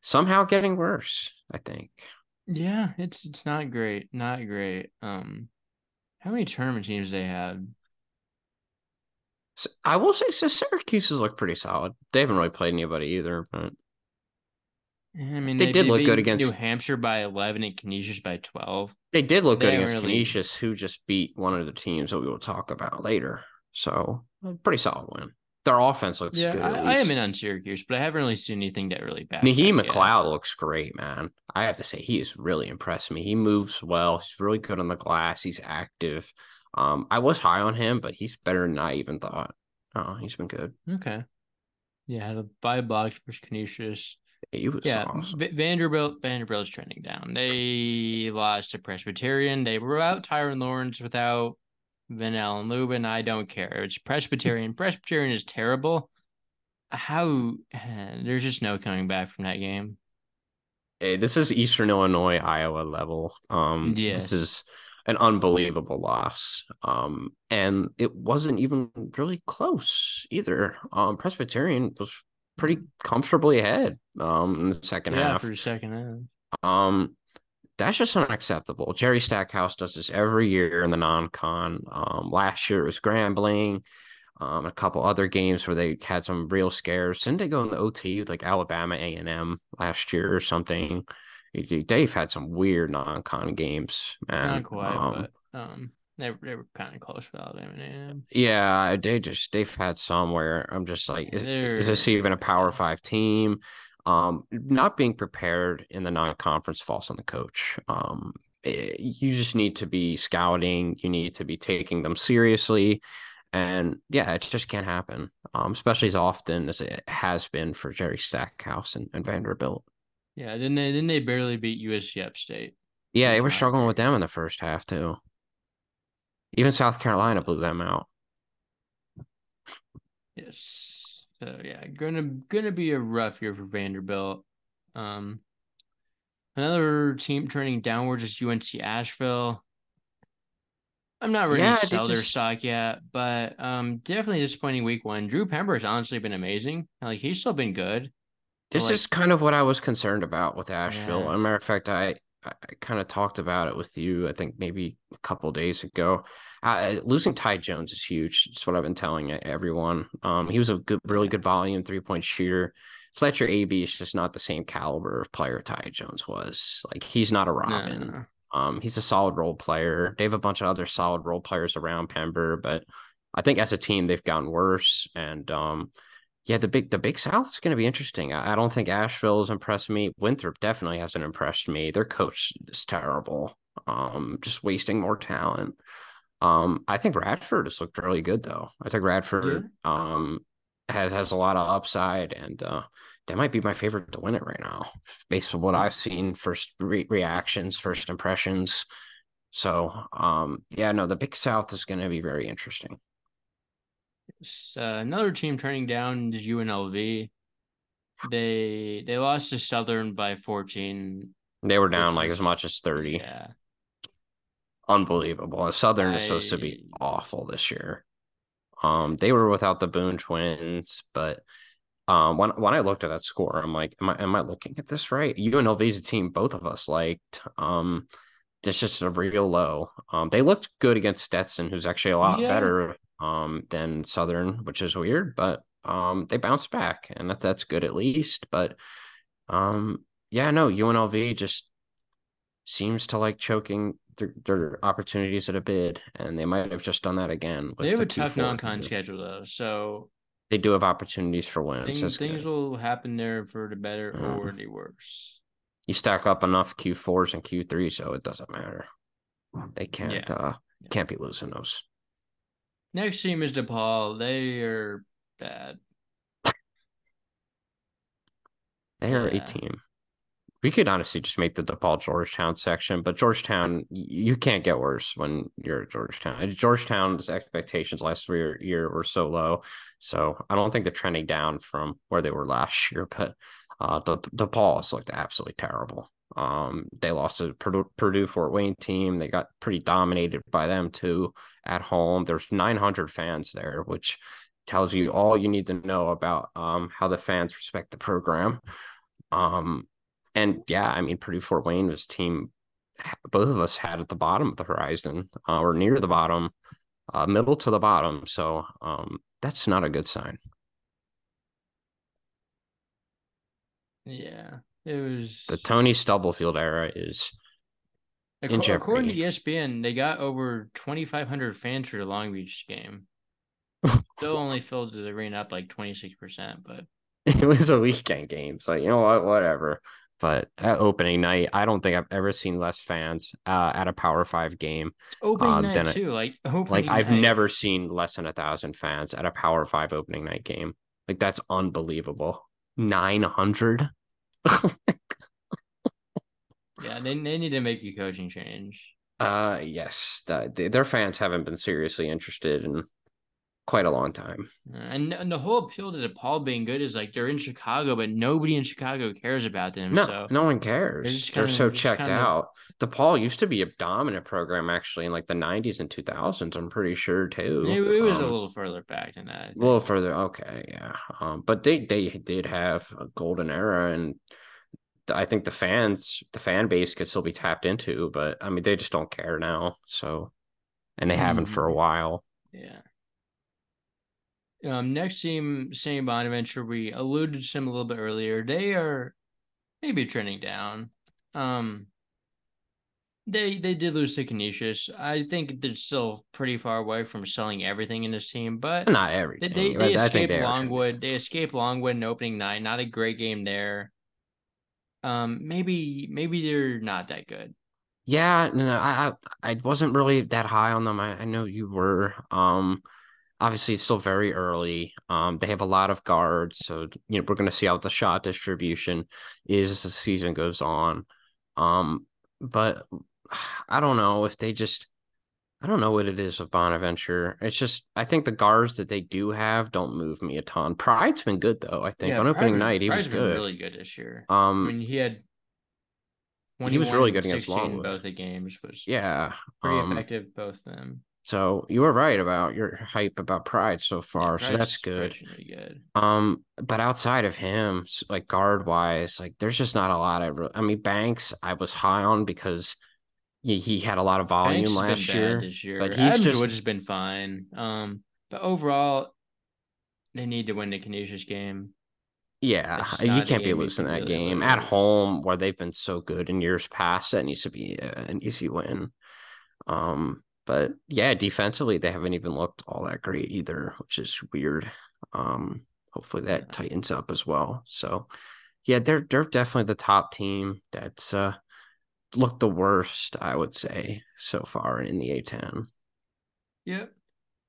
somehow getting worse. I think. Yeah, it's it's not great. Not great. Um, how many tournament teams they had? So I will say, so Syracuse's look pretty solid. They haven't really played anybody either, but I mean, They did look good against- New Hampshire by eleven and Canisius by twelve. they did look good against really- Canisius, who just beat one of the teams that we will talk about later. So pretty solid win. Their offense looks Yeah, good. At I, I am in on Syracuse, but I haven't really seen anything that really bad. Naheem McLeod looks great, man. I have to say he has really impressed me. He moves well. He's really good on the glass. He's active. Um, I was high on him, but he's better than I even thought. Oh, he's been good. Okay. Yeah, had a five blocks versus Canisius. He was Yeah, awesome. V- Vanderbilt. Vanderbilt's trending down. They lost to Presbyterian. They were without Tyrin Lawrence, without Ven-Allen Lubin. I don't care. It's Presbyterian. Presbyterian is terrible. How there's just no coming back from that game. Hey, this is Eastern Illinois, Iowa level. Um, Yes. this is an unbelievable loss. Um, and it wasn't even really close either. Um, Presbyterian was pretty comfortably ahead. Um, in the second yeah, half. for a second half. Um, that's just unacceptable. Jerry Stackhouse does this every year in the non-con. Um, last year it was Grambling. Um, a couple other games where they had some real scares. Didn't they go in the OT with like Alabama A and M last year or something? They've had some weird non-con games, man. Not quite, Um, but um, they they were kind of close without Eminem. yeah, they just they've had somewhere. I'm just like, is, is this even a Power Five team? Um, not being prepared in the non-conference falls on the coach. Um, eh, you just need to be scouting. You need to be taking them seriously, and yeah, it just can't happen. Um, especially as often as it has been for Jerry Stackhouse and, and Vanderbilt. Yeah, didn't they? Didn't they barely beat USC Upstate? Yeah, they were struggling with them in the first half too. Even South Carolina blew them out. Yes. So yeah, gonna gonna be a rough year for Vanderbilt. Um, another team turning downwards is UNC Asheville. I'm not ready Yeah, to sell their just- stock yet, but um, definitely disappointing week one. Drew Pember has honestly been amazing. Like he's still been good. This like- is kind of what I was concerned about with Asheville. Yeah. As a matter of fact, I, I kind of talked about it with you, I think maybe a couple days ago. Uh, losing Ty Jones is huge. It's what I've been telling everyone. Um, he was a good, really good volume three point shooter. Fletcher Abee is just not the same caliber of player Ty Jones was. Like he's not a Robin. no. Um, he's a solid role player. They have a bunch of other solid role players around Pember, but I think as a team they've gotten worse. And um, yeah, the big the Big South is going to be interesting. I, I don't think Asheville has impressed me. Winthrop definitely hasn't impressed me. Their coach is terrible. Um, just wasting more talent. Um, I think Radford has looked really good though. I think Radford um has has a lot of upside and uh that might be my favorite to win it right now, based on what I've seen, first re- reactions, first impressions. So, um, yeah, no, the Big South is going to be very interesting. Uh, another team turning down is UNLV. They they lost to Southern by 14. They were down like as much as thirty. Yeah. Unbelievable. Southern is supposed to be awful this year. Um, they were without the Boone twins, but um, when when I looked at that score, I'm like, am I am I looking at this right? UNLV is a team both of us liked. Um, it's just a real low. Um, they looked good against Stetson, who's actually a lot Yeah. better um than Southern, which is weird, but um, they bounced back, and that's that's good at least. But um, yeah, no, UNLV just seems to like choking their, their opportunities at a bid, and they might have just done that again. They have a tough non-con schedule though, so they do have opportunities for wins. Things, things will happen there for the better or the worse. You stack up enough Q fours and Q three, so it doesn't matter. They can't yeah. uh yeah. can't be losing those. Next team is DePaul. They are bad. They are yeah. a team. We could honestly just make the DePaul Georgetown section, but Georgetown, you can't get worse when you're at Georgetown. Georgetown's expectations last year, year were so low, so I don't think they're trending down from where they were last year. But uh, De- DePaul has looked absolutely terrible. Um, they lost to Purdue, Fort Wayne team. They got pretty dominated by them too at home. There's 900 fans there, which tells you all you need to know about um, how the fans respect the program. Um, and yeah, I mean, Purdue Fort Wayne was team both of us had at the bottom of the horizon uh, or near the bottom, uh, middle to the bottom. So um, that's not a good sign. Yeah, it was the Tony Stubblefield era is. According, according to ESPN, they got over 2,500 fans for the Long Beach game. Still only filled the arena up like 26%, but it was a weekend game. So, you know what? Whatever. But at opening night, I don't think I've ever seen less fans uh, at a Power Five game. Opening uh, night too, like like I've never seen less than a thousand fans at a Power Five opening night game. Like that's unbelievable. Nine hundred. yeah, they, they need to make a coaching change. Uh, yes, the, the, their fans haven't been seriously interested in quite a long time. And, and the whole appeal to DePaul being good is like they're in Chicago, but nobody in Chicago cares about them. No, so no one cares. They're, they're so checked kinda... out. DePaul used to be a dominant program actually in like the 90s and 2000s. I'm pretty sure too. It, it was um, a little further back than that. A little further. Okay, yeah. Um, but they they did have a golden era and. I think the fans, the fan base could still be tapped into, but I mean, they just don't care now. So, and they mm-hmm. haven't for a mm-hmm. while. Yeah. Um, next team, St. Bonaventure, we alluded to them a little bit earlier. They are maybe trending down. Um, they they did lose to Canisius. I think they're still pretty far away from selling everything in this team, but not everything. They, they, they escaped Longwood. They escaped Longwood in opening night. Not a great game there. Um, maybe maybe they're not that good. Yeah, no, no I I wasn't really that high on them. I, I know you were. Um, obviously it's still very early. Um, they have a lot of guards, so you know we're going to see how the shot distribution is as the season goes on. Um, but I don't know if they just. I don't know what it is with Bonaventure. It's just I think the guards that they do have don't move me a ton. Pride's been good though. I think yeah, on opening night he Pride's was good. really good this year. Um, I mean he had. When he was really good against Longwood. Both the games was yeah pretty um, effective. Both them. So you were right about your hype about Pride so far. Yeah, so that's good. good. Um, but outside of him, like guard wise, like there's just not a lot of. I mean, Banks, I was high on because he, he had a lot of volume last year, year, But he's Adams just has been fine. Um, but overall, they need to win the Canisius game. Yeah, you can't be losing that really game at home where they've been so good in years past. That needs to be an easy win. Um, but yeah, defensively they haven't even looked all that great either, which is weird. Um, hopefully that tightens up as well. So yeah, they're they're definitely the top team that's uh looked the worst, I would say, so far in the A10. Yep.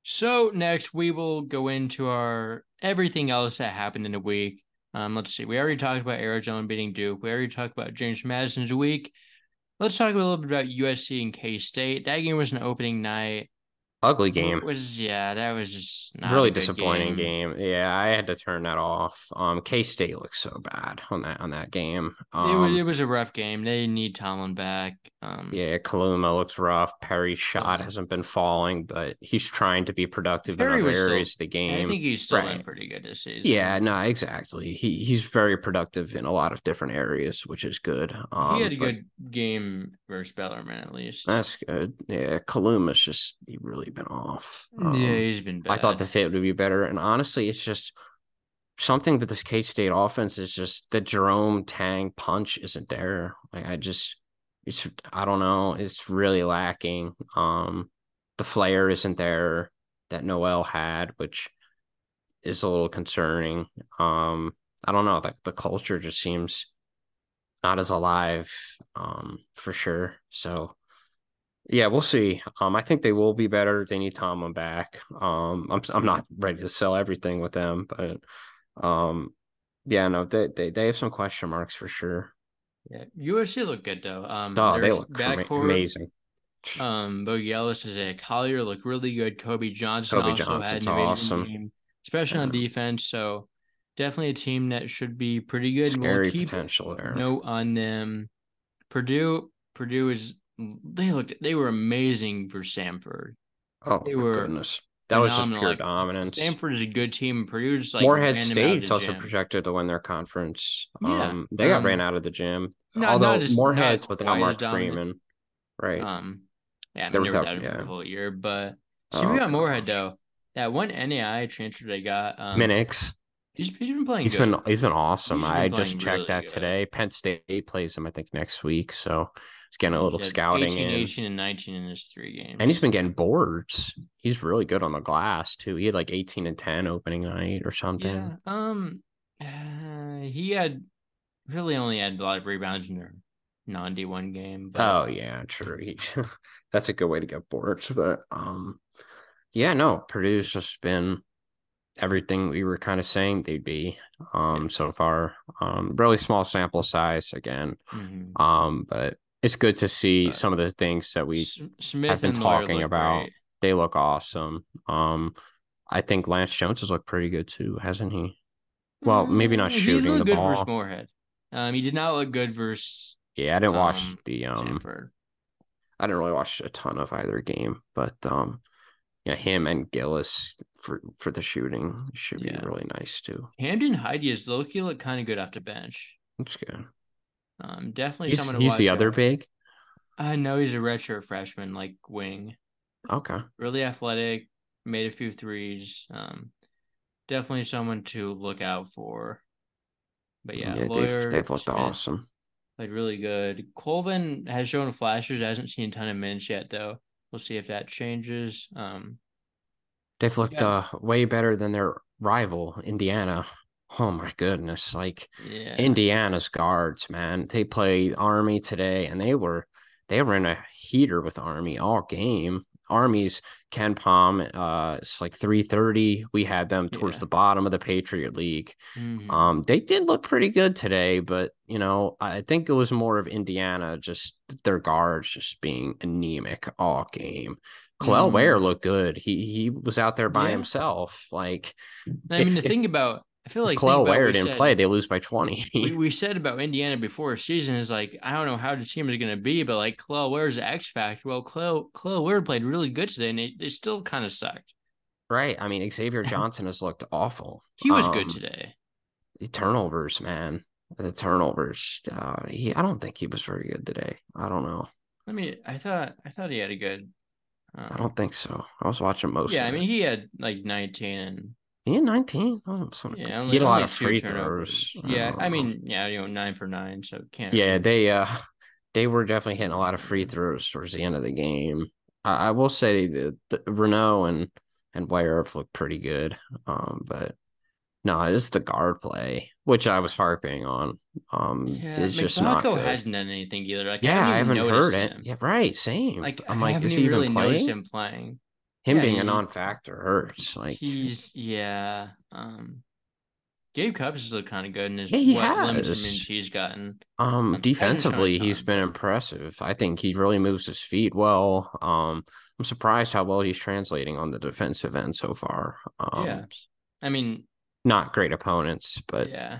So next we will go into our everything else that happened in the week. Um, let's see. We already talked about Arizona beating Duke. We already talked about James Madison's week. Let's talk a little bit about USC and K State. That game was an opening night ugly game. It was yeah, that was just really disappointing game. game. Yeah, I had to turn that off. Um, K State looks so bad on that on that game. Um, it, was, it was a rough game. They need Tomlin back. Um, yeah, Kaluma looks rough. Perry's shot hasn't been falling, but he's trying to be productive Perry in other areas still, of the game. I think he's still right. pretty good this season. Yeah, no, exactly. He he's very productive in a lot of different areas, which is good. Um, he had a good game versus Bellarmine at least. That's good. Yeah, Kaluma's just he really really been off. Um, yeah, he's been bad. I thought the fit would be better. And honestly, it's just something with this K State offense is just the Jerome Tang punch isn't there. Like I just it's I don't know, it's really lacking. Um, the flair isn't there that Nowell had, which is a little concerning. Um, I don't know, the the culture just seems not as alive, um, for sure. So yeah, we'll see. Um, I think they will be better. They need Tomlin back. Um, I'm I'm not ready to sell everything with them, but um, yeah, no, they they, they have some question marks for sure. Yeah, USC look good though. Um, oh, they look backcourt, amazing. Um, Boogie Ellis a Collier look really good. Kobe Johnson Kobe also Johnson's had an awesome. game, especially yeah. on defense. So definitely a team that should be pretty good. Scary we'll keep potential there. Note on them. Purdue, Purdue is they looked they were amazing for Samford. Oh they were goodness. That was just pure like, dominance. Samford is a good team. Purdue just like Morehead State's also gym. projected to win their conference. Yeah. Um, they got um, ran out of the gym. No, Although Morehead's without Mark Freeman, right? Um, yeah, I mean, they were without him yeah. for the whole year. But so oh, we got Morehead though. That one NAI transfer they got, um, Minix. He's, he's been playing. He's good. been he's been awesome. He's been I just checked really that good. today. Penn State plays him, I think, next week. So he's getting a little scouting 18, in. 18 and 19 in his three games. And he's been getting boards. He's really good on the glass too. He had like 18 and 10 opening night or something. Yeah. Um uh, he had really only had a lot of rebounds in their non D1 game. But... Oh yeah, true. That's a good way to get boards. But um yeah, no, Purdue's just been everything we were kind of saying they'd be um so far. Um really small sample size again. Mm-hmm. Um but it's good to see some of the things that we Smith have been talking about. Great. They look awesome. Um I think Lance Jones has looked pretty good too, hasn't he? Well, maybe not mm, shooting the good ball. Versus Morehead. Um, he did not look good versus. Yeah, I didn't watch um, the um. I didn't really watch a ton of either game, but um, yeah, him and Gillis for for the shooting should be yeah. really nice too. Camden Heide is Loki look kind of good off the bench. That's good. Um, definitely he's, someone to he's the other big. I uh, know he's a redshirt freshman, like wing. Okay. Really athletic, made a few threes. Um, definitely someone to look out for. But yeah, yeah Loyer, they've, they've looked Smith, awesome. Played really good. Colvin has shown flashes. Hasn't seen a ton of minutes yet, though. We'll see if that changes. Um, they've looked yeah. uh, way better than their rival, Indiana. Oh my goodness! Like yeah. Indiana's guards, man. They played Army today, and they were they were in a heater with Army all game. Army's KenPom. Uh, it's like three thirty. We had them towards yeah. the bottom of the Patriot League. Mm-hmm. Um, they did look pretty good today, but you know, I think it was more of Indiana, just their guards just being anemic all game. Kel'el mm. Ware looked good. He he was out there by yeah. himself. Like, I mean, if, the thing about I feel like Kel'el Ware didn't said, play, they lose by 20. we, we said about Indiana before season is like, I don't know how the team is going to be, but like Kel'el Ware's the X factor. Well, Kel'el, Kel'el Ware played really good today and it, they still kind of sucked. Right. I mean, Xavier Johnson has looked awful. He was um, good today. The turnovers, man. The turnovers. Uh, he, I don't think he was very good today. I don't know. I mean, I thought I thought he had a good. Um, I don't think so. I was watching most. Yeah, I mean, he had like 19 and he had 19. Oh, yeah, only, he had a lot of free throws. Yeah, I, I mean, yeah, you know, nine for nine, so can't. Yeah, they uh, they were definitely hitting a lot of free throws towards the end of the game. I, I will say that the, Reneau and and Ware looked pretty good. Um, but no, it's the guard play, which I was harping on. Um, yeah, it's just not good. hasn't done anything either. Like, yeah, I haven't, I haven't heard him. it. Yeah, right, same. Like, I'm I like, is he even really playing? him playing him yeah, being he, a non-factor hurts. Like he's yeah. Um, Gabe has looked kind of good in his yeah, he what has. minutes he's gotten. Um, um defensively, he's been impressive. I think he really moves his feet well. Um, I'm surprised how well he's translating on the defensive end so far. Um, yeah, I mean, not great opponents, but yeah,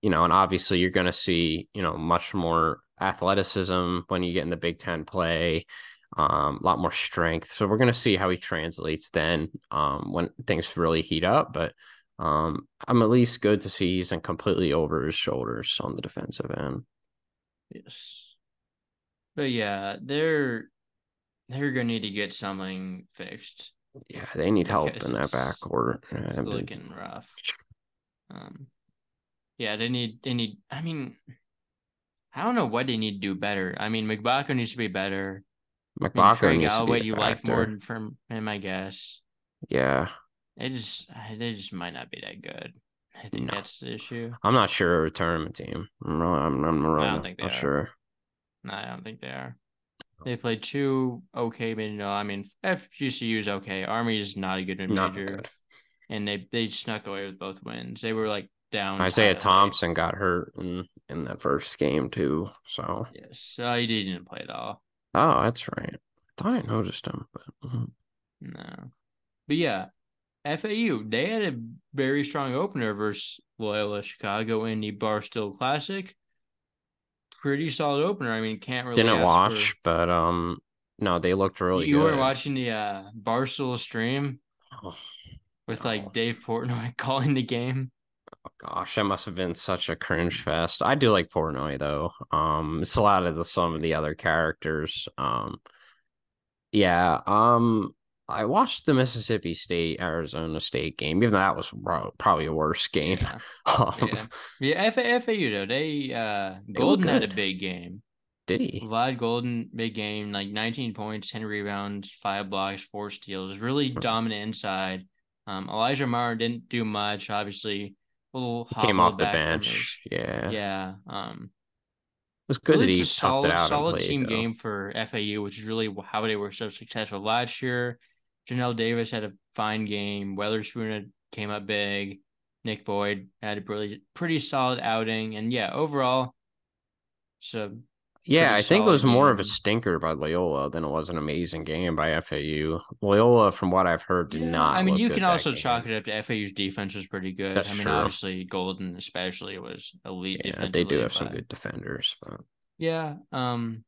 you know, and obviously you're going to see you know much more athleticism when you get in the Big Ten play um, a lot more strength. So we're going to see how he translates then um, when things really heat up. But um, I'm at least good to see he's completely over his shoulders on the defensive end. Yes, but yeah, they're they're going to need to get something fixed. Yeah, they need help in that backcourt. It's yeah, looking rough. Um, yeah, they need they need. I mean, I don't know what they need to do better. I mean, Mgbako needs to be better. Mgbako Trey needs to be a you like more from him, I guess. Yeah, It just it just might not be that good. I think No. that's the issue. I'm not sure a tournament team. I'm really, I'm, I'm really don't think they not are. sure. No, I don't think they are. They played two okay, but no, I mean FGCU is okay. Army is not a good Not major, good. and they they snuck away with both wins. They were like down. Isaiah. Thompson got hurt in in that first game too. So Yes, uh, he didn't play at all. Oh, that's right. I thought I noticed him, but mm, No, but yeah, FAU they had a very strong opener versus Loyola Chicago in the Barstool Classic. Pretty solid opener. I mean, can't really didn't watch. for- But um, no, they looked really you good. weren't watching the uh, Barstool stream Oh, with No. like Dave Portnoy calling the game. Gosh, that must have been such a cringe fest. I do like Portnoy though. Um, it's a lot of the some of the other characters. Um, yeah. Um, I watched the Mississippi State Arizona State game, even though that was probably a worse game. Yeah. Um, Yeah. Yeah, FAU though, they uh Goldin had a big game. Did he? Vlad Goldin, big game, like 19 points, 10 rebounds, five blocks, four steals. Really dominant inside. Um, Elijah Mara didn't do much. Obviously, little He came off the bench. Yeah. It yeah. Um, was good that really he just a solid, it out solid played, team though. game for FAU, which is really how they were so successful last year. Johnell Davis had a fine game. Weatherspoon had, came up big. Nick Boyd had a really pretty solid outing, and yeah, overall, so Yeah, I think it was more of a stinker by Loyola than it was an amazing game by FAU. Loyola, from what I've heard, did Yeah, not. I mean, you can also game. chalk it up to FAU's defense was pretty good. That's I mean, true. obviously, Goldin especially was elite Yeah, they do have some good defenders, but Yeah, um,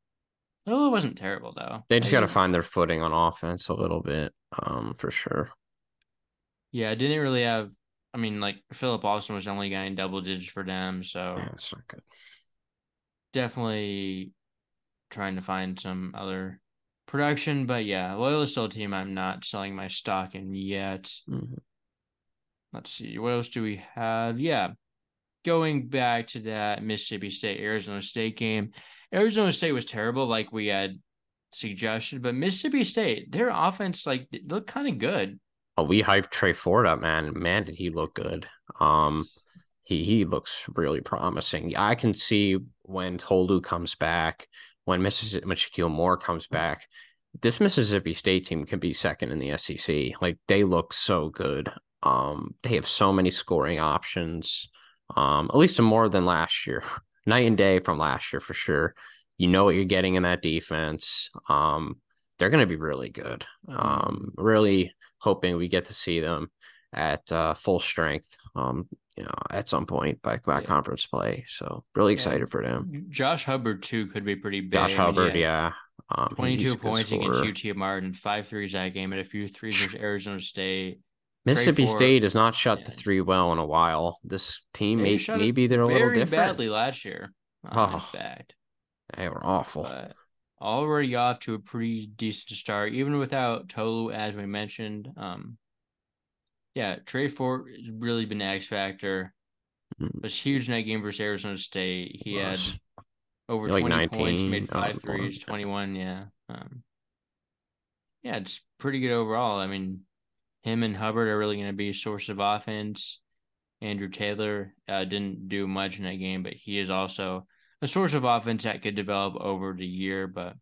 Loyola wasn't terrible though. they just got to find their footing on offense a little bit, um, for sure. Yeah, I didn't really have. I mean, like Philip Alston was the only guy in double digits for them, so Yeah, it's not good. Definitely trying to find some other production. But yeah, Loyola's still a team I'm not selling my stock in yet. Mhm. Let's see, what else do we have? Yeah, going back to that Mississippi State Arizona State game, Arizona State was terrible, like we had suggested, but Mississippi State, their offense like looked kind of good. Oh, we hyped Trey Ford up, man. Man, did he look good. Um, he he looks really promising. I can see when Tolu comes back, when Mississippi when Shakeel Moore comes back, this Mississippi State team can be second in the SEC. Like they look so good. Um, they have so many scoring options. Um, at least more than last year. Night and day from last year for sure. You know what you're getting in that defense. Um, they're going to be really good. Um, really hoping we get to see them at uh, full strength. Um, you know, at some point by by Yeah. conference play. So really Yeah. excited for them. Josh Hubbard too could be pretty big. Josh Hubbard, had yeah. Um, 22 points against. UT Martin, five threes that game, and a few threes versus Arizona State. Mississippi State has not shut the three well in a while. This team, may, maybe they're a little Very different. badly last year, um, in Oh. fact. They were awful. But already off to a pretty decent start, even without Tolu, as we mentioned. Um, yeah, Trey Ford has really been the X factor. Mm. Was huge in that game versus Arizona State. He Was. had over Like 20 points, 19, made five um, threes, yeah. 21. Yeah. Um, yeah, it's pretty good overall. I mean, him and Hubbard are really going to be a source of offense. Andrew Taylor uh, didn't do much in that game, but he is also a source of offense that could develop over the year. But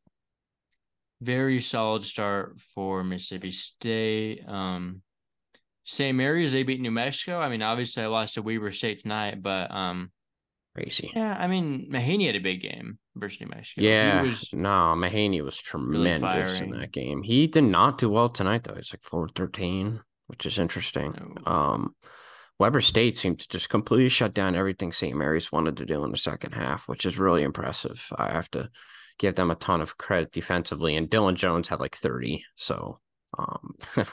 very solid start for Mississippi State. Um, St. Mary's they beat New Mexico. I mean, obviously I lost to Weber State tonight, but um, Crazy. yeah, I mean Mahaney had a big game versus New Mexico. Yeah, he was no, Mahaney was tremendous in that game. He did not do well tonight though. He's like four thirteen, which is interesting. Oh. Um, Weber State seemed to just completely shut down everything St. Mary's wanted to do in the second half, which is really impressive. I have to give them a ton of credit defensively, and Dillon Jones had like thirty. So, um,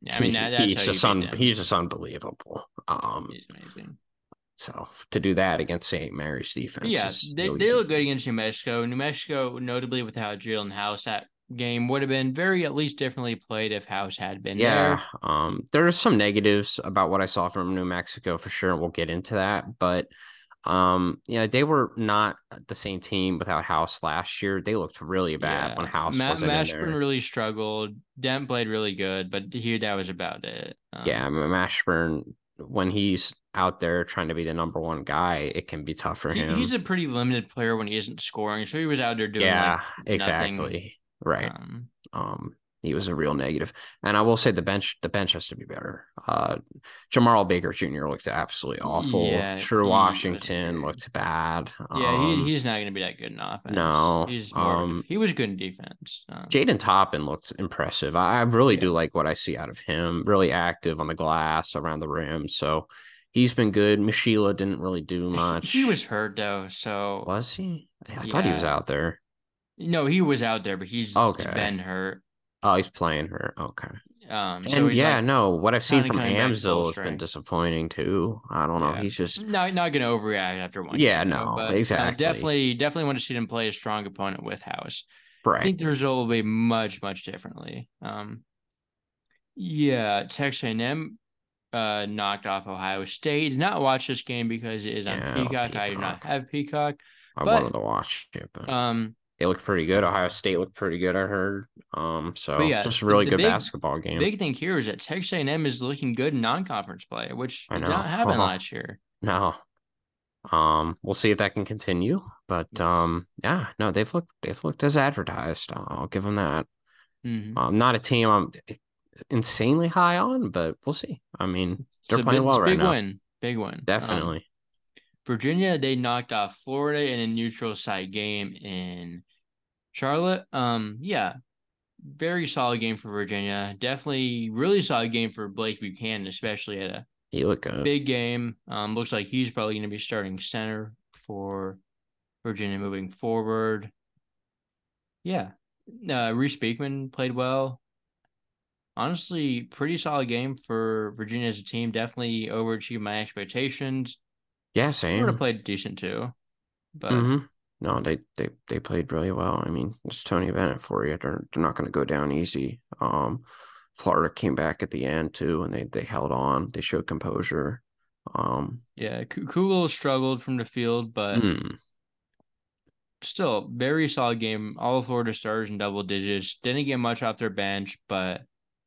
Yeah, I mean, that- that's he's just un- he's just unbelievable. Um, he's amazing. so to do that against St. Mary's defense, yes, yeah, they, no they look good against New Mexico. New Mexico, notably without Jaelen House, that game would have been very at least differently played if House had been Yeah, there. um, there are some negatives about what I saw from New Mexico for sure. We'll get into that, but Um, yeah, they were not the same team without House last year. They looked really bad Yeah. when House Ma- wasn't in Mashburn really struggled. Dent played really good, but he that was about it. Um, yeah, Mashburn when he's out there trying to be the number one guy, it can be tough for he- him. he's a pretty limited player when he isn't scoring. So he was out there doing yeah, like exactly. Right. Um, Um, he was a real negative. And I will say the bench, the bench has to be better. Uh, Jemarl Baker Jr. looked absolutely awful. Yeah, True Washington looked bad. yeah, Um, he, he's not going to be that good in offense. no, he's of um, he was good in defense. Um, Jaden Toppin looked impressive. I, I really Yeah. do like what I see out of him. Really active on the glass, around the rim. So he's been good. Mashila didn't really do much. He was hurt though, so Was he? I thought he was out there. no, he was out there, but he's, he's Okay. been hurt. Oh, he's playing her. Okay. Um, And he's yeah, like, no, what I've seen from coming back to full Amzil has been disappointing too. I don't know. Yeah. He's just not not going to overreact after one. Yeah, game, no, but, uh, exactly. definitely, definitely want to see him play a strong opponent with House. Right. I think the result will be much, much differently. Um, yeah, Texas A&M uh, knocked off Ohio State. Did not watch this game because it is on Yeah, Peacock. I do not have Peacock. I but- wanted to watch it, but Um, they looked pretty good. Ohio State looked pretty good. I heard. Um, so But yeah, just a really good big- basketball game. big thing here is that Texas A&M is looking good in non-conference play, which I did know. not happen Uh-huh. last year. No. Um, we'll see if that can continue. But um, yeah, no, they've looked they've looked as advertised. I'll give them that. Mhm. Um, not a team I'm insanely high on, but we'll see. I mean, they're It's playing big, well right big now. win, big win. Um, Definitely. Virginia, they knocked off Florida in a neutral site game in Charlotte. Um, yeah, very solid game for Virginia. Definitely really solid game for Blake Buchanan, especially at a he looked good. big game. Um, looks like he's probably going to be starting center for Virginia moving forward. Yeah, uh, Reece Beekman played well. Honestly, pretty solid game for Virginia as a team. Definitely overachieved my expectations. yeah, same. played decent too, but hmm No, they they they played really well. I mean, it's Tony Bennett for you. They're they're not going to go down easy. Um, Florida came back at the end too, and they they held on. They showed composure. Um, yeah, Ku- Kugel struggled from the field, but hmm, still very solid game. All Florida stars in double digits. Didn't get much off their bench, but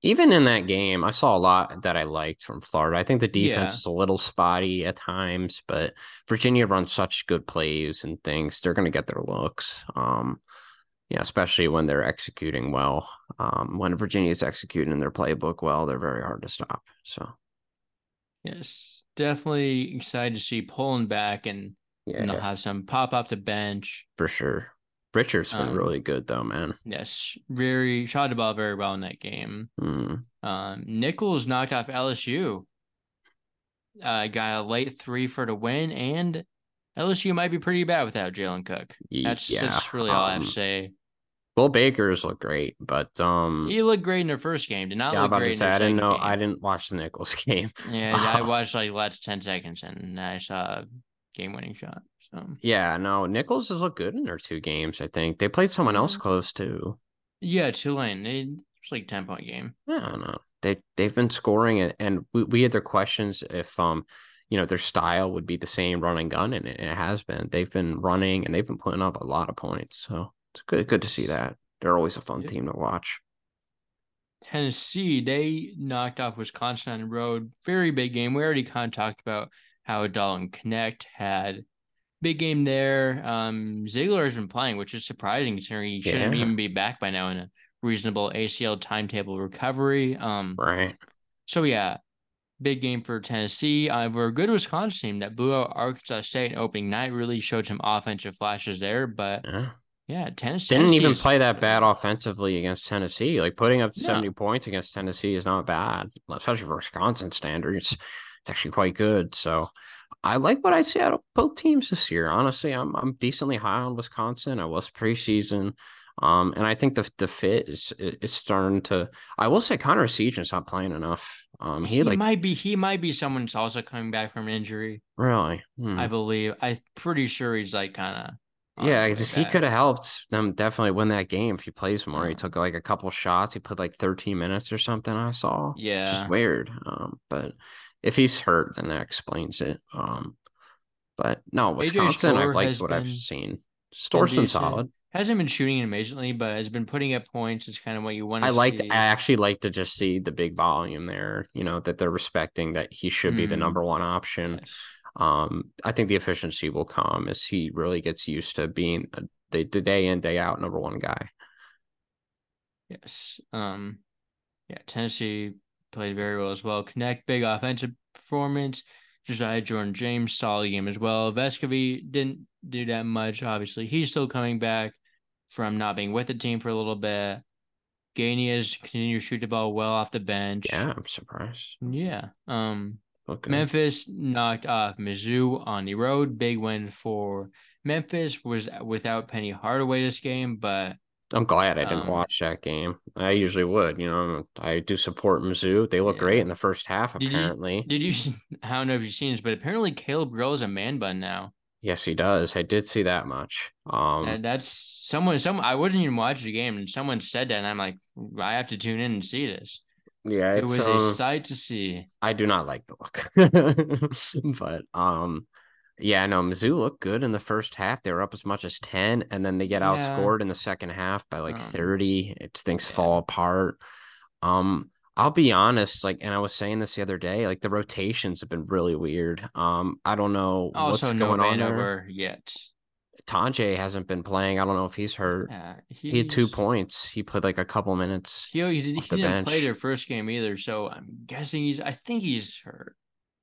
even in that game, I saw a lot that I liked from Florida. I think the defense Yeah. is a little spotty at times, but Virginia runs such good plays and things. They're going to get their looks. Um, yeah, especially when they're executing well. Um, when Virginia is executing in their playbook well, they're very hard to stop. So yes, definitely excited to see Pullin back and, yeah, and they'll have some pop off the bench. for sure. Richard's been Um, really good though, man. Yes, very shot the ball very well in that game. Mm, Um, Nicholls knocked off LSU. Uh, got a late three for the win, and LSU might be pretty bad without Jalen Cook. That's yeah. that's really all I have um, to say. Will Baker's look great, but um, He looked great in their first game. Did not yeah, look about great to say I didn't know. game. I didn't watch the Nicholls game. Yeah, I watched like last ten seconds and I saw a game winning shot. So Yeah, no, Nicholls has looked good in their two games. I think they played someone else close too. yeah, Tulane. It was like ten point game. Yeah, no, they they've been scoring it, and we, we had their questions if um, you know, their style would be the same run and gun, and it, it has been. They've been running and they've been putting up a lot of points, so it's good good to see that. They're always a fun Yeah. team to watch. Tennessee, they knocked off Wisconsin on the road. Very big game. We already kind of talked about how Dalton Knecht had big game there. Um, Zeigler has been playing, which is surprising considering he shouldn't Yeah. even be back by now in a reasonable ACL timetable recovery. Um, Right. so yeah, big game for Tennessee. Uh, we're a good Wisconsin team that blew out Arkansas State in opening night. Really showed some offensive flashes there, but Yeah. yeah, Tennessee Didn't Tennessee even is- play that bad offensively against Tennessee. Like putting up No. 70 points against Tennessee is not bad, especially for Wisconsin standards. It's actually quite good. So I like what I see out of both teams this year. Honestly, I'm I'm decently high on Wisconsin. I was preseason. Um, and I think the the fit is is starting to I will say Connor Essegian's not playing enough. Um he, He like might be he might be someone that's also coming back from injury. really hmm. I believe. I'm pretty sure he's like kind of. Yeah, 'cause he could have helped them definitely win that game if he plays more. He took like a couple shots. He put like 13 minutes or something. I saw. Which Yeah. is weird. Um, but if he's hurt, then that explains it. Um, But no, Wisconsin, I've liked what I've seen. Storr's been, solid. Hasn't been shooting amazingly, but has been putting up points. It's kind of what you want. I liked. I actually like to just see the big volume there. You know that they're respecting that he should mm. be the mm. number one option. Um, I think the efficiency will come as he really gets used to being the, the day in day out number one guy. Yes. Um. Yeah. Tennessee played very well as well. Knecht, big offensive performance. Josiah Jordan James solid game as well. Vescovi didn't do that much. Obviously, he's still coming back from not being with the team for a little bit. Gainey has continued to shoot the ball well off the bench. Yeah, I'm surprised. Yeah. Um. Okay. Memphis knocked off Mizzou on the road. Big win for Memphis. Was without Penny Hardaway this game, but I'm glad I didn't um, watch that game. I usually would. You know, I do support Mizzou. They look yeah. great in the first half. Apparently, did you? Did you? I don't know if you've seen this, but apparently Caleb is a man bun now. Yes, he does. I did see that much. Um, and that's someone. Some I wasn't even watching the game, and someone said that, and I'm like, I have to tune in and see this. Yeah, it was um, a sight to see. I do not like the look, but um, yeah, no, Mizzou looked good in the first half. They were up as much as 10, and then they get yeah. outscored in the second half by like um, 30. It's things yeah. fall apart. Um, I'll be honest, like, and I was saying this the other day, like the rotations have been really weird. Um, I don't know also what's no going on there yet. Tonje hasn't been playing. I don't know if he's hurt. Yeah, he's... He had two points. He played like a couple minutes. He, he, did, he didn't bench. play their first game either, so I'm guessing he's. I think he's hurt.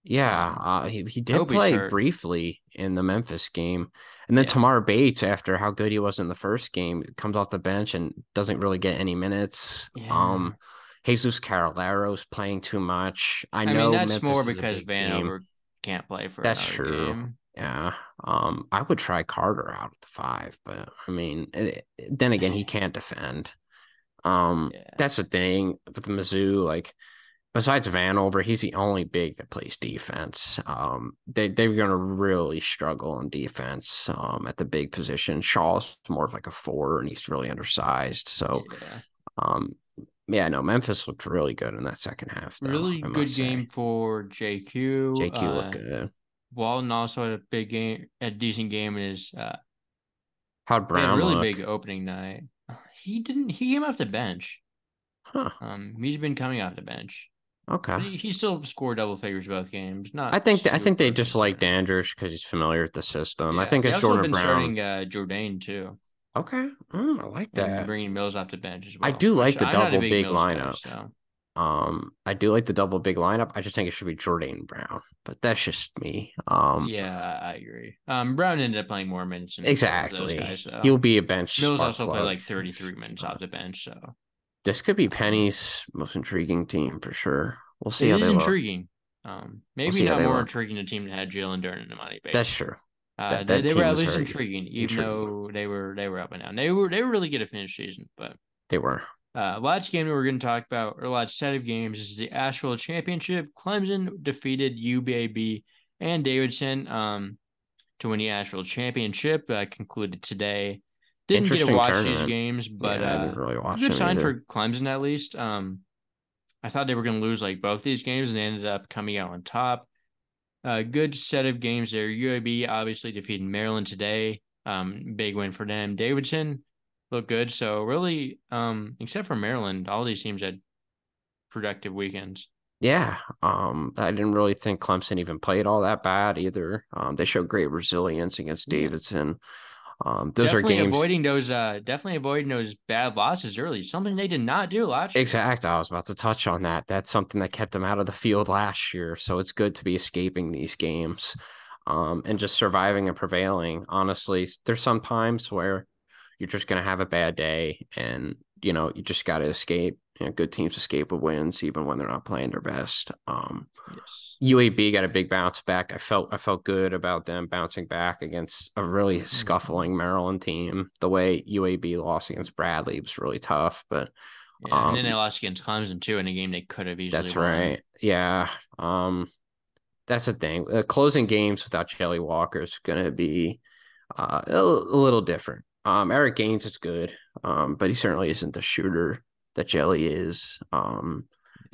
Yeah, uh, he he did play briefly in the Memphis game, and then yeah. Tamar Bates, after how good he was in the first game, comes off the bench and doesn't really get any minutes. Yeah. Um, Jesus Carralero's playing too much. I, I know mean, that's Memphis more because Vanover can't play for. That's true. Game. Yeah. Um, I would try Carter out at the five, but I mean, it, eh, then again, he can't defend. Um, yeah. that's the thing with the Mizzou, like besides Vanover, he's the only big that plays defense. Um, they they're gonna really struggle in defense. Um, at the big position, Shaw's more of like a four, and he's really undersized. So, yeah. um, yeah, no, Memphis looked really good in that second half. Though, really good game for JQ. JQ uh, looked good. Walton also had a big game, a decent game in his. Uh, How'd Brown? really look? big opening night. He didn't. He came off the bench. Huh. Um, he's been coming off the bench. Okay. He, still scored double figures both games. Not. I think. I think they just like Dandridge because he's familiar with the system. Yeah. I think it's Jordan been Brown. Starting uh, Jourdain too. Okay, mm, I like that. And bringing Mills off the bench as well. I do like the double big, big lineup. so. Um, I do like the double big lineup. I just think it should be Jourdain Brown, but that's just me. Um, yeah, I agree. Um, Brown ended up playing more minutes. exactly. Guys, so. He'll be a bench. Mills also plug. played like 33 minutes off the bench, so this could be Penny's most intriguing team for sure. We'll see. It is intriguing. Um, maybe we'll not more look. intriguing a team that had Jalen Duren and Emoni Bates. That's true. Uh, that, that they, they were at least intriguing, even intriguing. though they were they were up and down. They were they were really good to finish season, but they were. Uh, last game we were going to talk about, or last set of games, is the Asheville Championship. Clemson defeated UAB and Davidson um, to win the Asheville Championship. Uh, concluded today. Didn't get to watch tournament. these games, but yeah, uh, really watch good sign either. for Clemson at least. Um, I thought they were going to lose like both these games, and they ended up coming out on top. A uh, good set of games there. UAB obviously defeated Maryland today. Um, big win for them. Davidson look good. So really, um, except for Maryland, all these teams had productive weekends. Yeah, um, I didn't really think Clemson even played all that bad either. Um, they showed great resilience against Davidson. Um, those definitely are games avoiding those. Uh, definitely avoiding those bad losses early. Something they did not do last year. Exactly. I was about to touch on that. That's something that kept them out of the field last year. So it's good to be escaping these games, um, and just surviving and prevailing. Honestly, there's some times where you're just going to have a bad day and you know you just got to escape you know, good teams escape with wins even when they're not playing their best um yes. Uab got a big bounce back i felt i felt good about them bouncing back against a really mm-hmm. scuffling maryland team the way uab lost against bradley was really tough but yeah, um, and then they um, lost against clemson too in a game they could have easily that's won. right yeah um that's the thing uh, closing games without jelly walker is going to be uh, a, a little different um, Eric Gaines is good, um, but he certainly isn't the shooter that Jelly is. Um,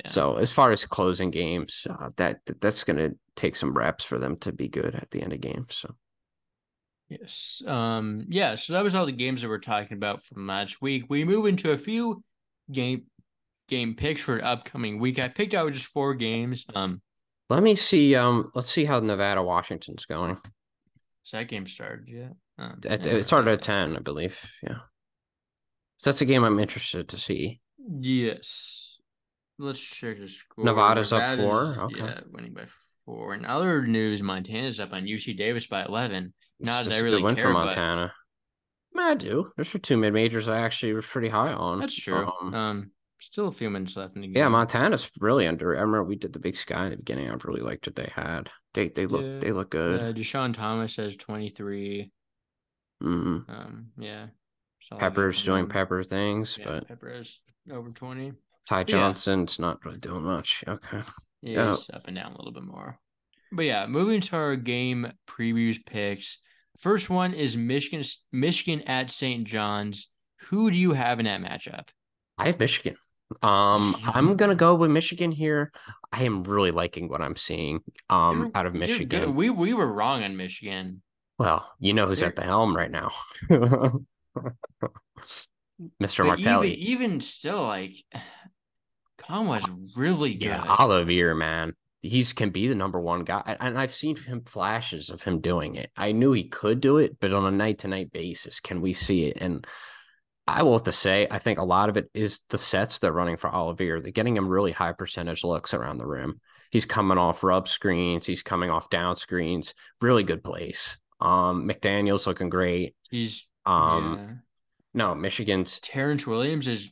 Yeah. So as far as closing games, uh, that that's going to take some reps for them to be good at the end of games. So. Yes. Um. Yeah. So that was all the games that we're talking about from last week. We move into a few game game picks for upcoming week. I picked out just four games. Um. Let me see. Um. Let's see how Nevada Washington's going. Is that game started yet? Um, it, it started at ten, I believe. Yeah. So that's a game I'm interested to see. Yes. Let's check the score. Nevada's up four. Okay. Yeah, winning by four. In other news, Montana's up on UC Davis by eleven. Not that I really win care, for Montana. But... I do. There's for two mid majors I actually was pretty high on. That's true. Um, um, still a few minutes left in the game. Yeah, Montana's really under. I remember we did the Big Sky in the beginning. I really liked what they had. They they look yeah. they look good. Uh, Deshaun Thomas has twenty three. Mm-hmm. Um, yeah. Pepper's doing Pepper things, yeah, but Pepper is over twenty. Ty Johnson's yeah. not really doing much. Okay. Yeah, he's up and down a little bit more. But yeah, moving to our game previews picks. First one is Michigan Michigan at St. John's. Who do you have in that matchup? I have Michigan. Um, I'm gonna go with Michigan here. I am really liking what I'm seeing um out of Michigan. We we were wrong on Michigan. Well, you know who's at the helm right now. Mr. Martelli. Even, even still, like was really good. Yeah, Olivier, man. He's can be the number one guy. And I've seen him flashes of him doing it. I knew he could do it, but on a night to night basis, can we see it? And I will have to say, I think a lot of it is the sets they're running for Olivier. They're getting him really high percentage looks around the rim. He's coming off rub screens, he's coming off down screens, really good plays. Um, McDaniel's looking great. He's um yeah. no, Michigan's Terrence Williams is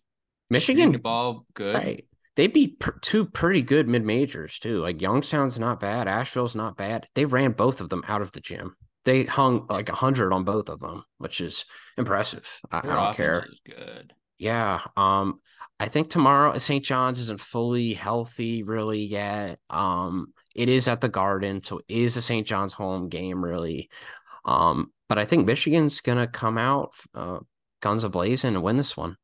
Michigan the ball good. Right they beat pr- two pretty good mid majors too. Like Youngstown's not bad, Asheville's not bad. They ran both of them out of the gym. They hung like a hundred on both of them, which is impressive. I, I don't care. good. Yeah. Um, I think tomorrow St. John's isn't fully healthy really yet. Um, it is at the Garden, so it is a St. John's home game really. Um, but I think Michigan's gonna come out uh, guns a blazing and win this one.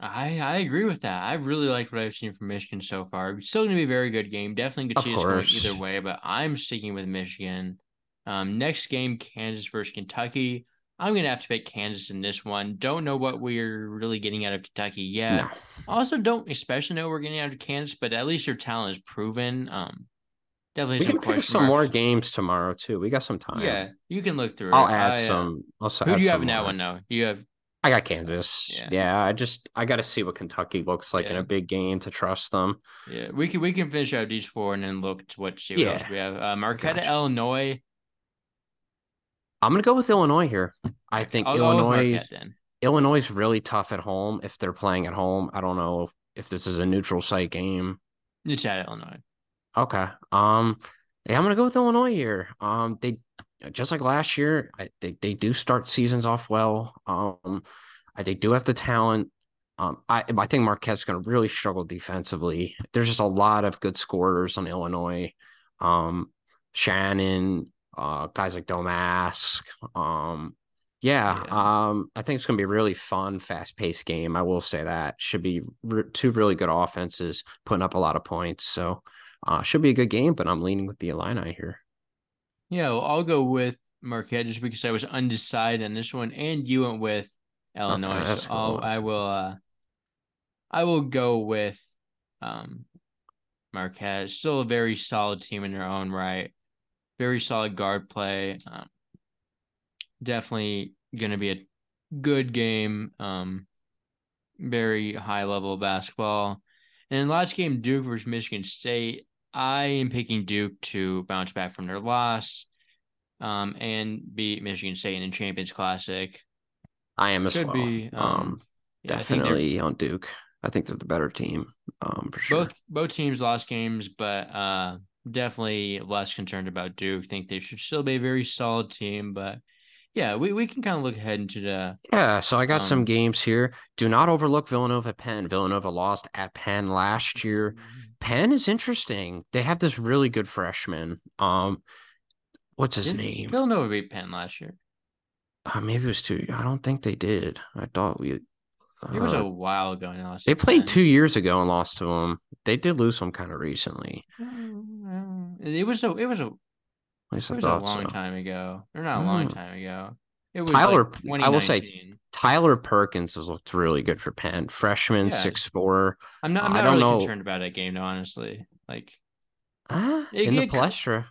I I agree with that. I really like what I've seen from Michigan so far. It's still going to be a very good game. Definitely could see us going either way, but I'm sticking with Michigan. Um, next game, Kansas versus Kentucky. I'm going to have to pick Kansas in this one. Don't know what we're really getting out of Kentucky yet. No. Also, don't especially know we're getting out of Kansas, but at least your talent is proven. Um, definitely we can pick some more games tomorrow too. We got some time. Yeah, you can look through. I'll it. add I, uh, some. I'll who do you have in that one now? You have I got Kansas. Yeah, yeah I just I got to see what Kentucky looks like yeah. in a big game to trust them. Yeah, we can we can finish out these four and then look to what what yeah. else we have. Uh, Marquette, gotcha. Illinois. I'm gonna go with Illinois here. I think I'll Illinois Illinois is really tough at home if they're playing at home. I don't know if this is a neutral site game. It's at Illinois. Okay. Um. Yeah, I'm gonna go with Illinois here. Um. They just like last year, I, they they do start seasons off well. Um, they do have the talent. Um, I I think Marquette's going to really struggle defensively. There's just a lot of good scorers on Illinois. Um, Shannon, uh, guys like Domask. Um, yeah, yeah, um, I think it's going to be a really fun, fast paced game. I will say that should be re- two really good offenses putting up a lot of points. So, uh, should be a good game. But I'm leaning with the Illini here. Yeah, well, I'll go with Marquette just because I was undecided on this one, and you went with Illinois. Okay, so I'll, I will. Uh, I will go with um, Marquette. Still a very solid team in their own right. Very solid guard play. Um, definitely going to be a good game. Um, very high level basketball. And last game, Duke versus Michigan State. I am picking Duke to bounce back from their loss um, and beat Michigan State in the Champions Classic. I am as Should well. Be, um, um, yeah, definitely on Duke. I think they're the better team, um, for sure. Both both teams lost games, but uh, definitely less concerned about Duke. Think they should still be a very solid team, but yeah, we, we can kind of look ahead into the yeah. So I got um, some games here. Do not overlook Villanova Penn. Villanova lost at Penn last year. Mm-hmm. Penn is interesting. They have this really good freshman. Um, what's his name? Villanova beat Penn last year. Uh, maybe it was two. I don't think they did. I thought we. It was a Uh, while ago now. they played two years ago and lost to them. They did lose them kind of recently. It was a it was a it was a long so. time ago. Or not a long Mm. time ago. It was Tyler- like I will say Tyler Perkins has looked really good for Penn. Freshman, Yeah. six four. I'm not I'm I not don't really know. concerned about that game honestly. Like Ah, It- in the it co- Palestra.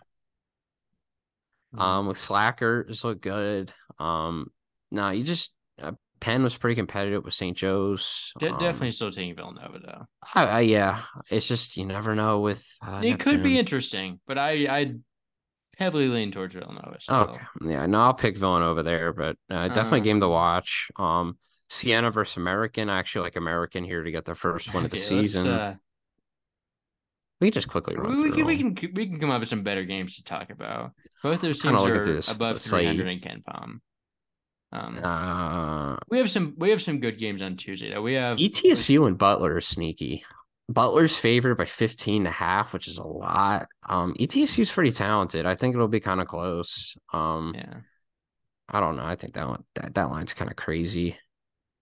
mm, Um, with Slacker, Slackers look good. Um, no, you just uh, Penn was pretty competitive with St. Joe's. de- Um, definitely still taking Villanova though. I, I, yeah, it's just you never know with. Uh, it could be interesting, but I I heavily lean towards Villanova still. Okay, yeah, no, I'll pick Villanova there, but uh, definitely game to watch. Um, Siena versus American. I actually like American here to get the first one of the Okay, season. uh, we can just quickly run we, through we can we can we can come up with some better games to talk about. Both those teams are this above slate. 300 in KenPom. Um, Uh, we have some we have some good games on Tuesday. Though. We have ETSU and Butler are sneaky. Butler's favored by 15 and a half, which is a lot. Um, ETSU is pretty talented. I think it'll be kind of close. Um, Yeah, I don't know. I think that one, that, that line's kind of crazy.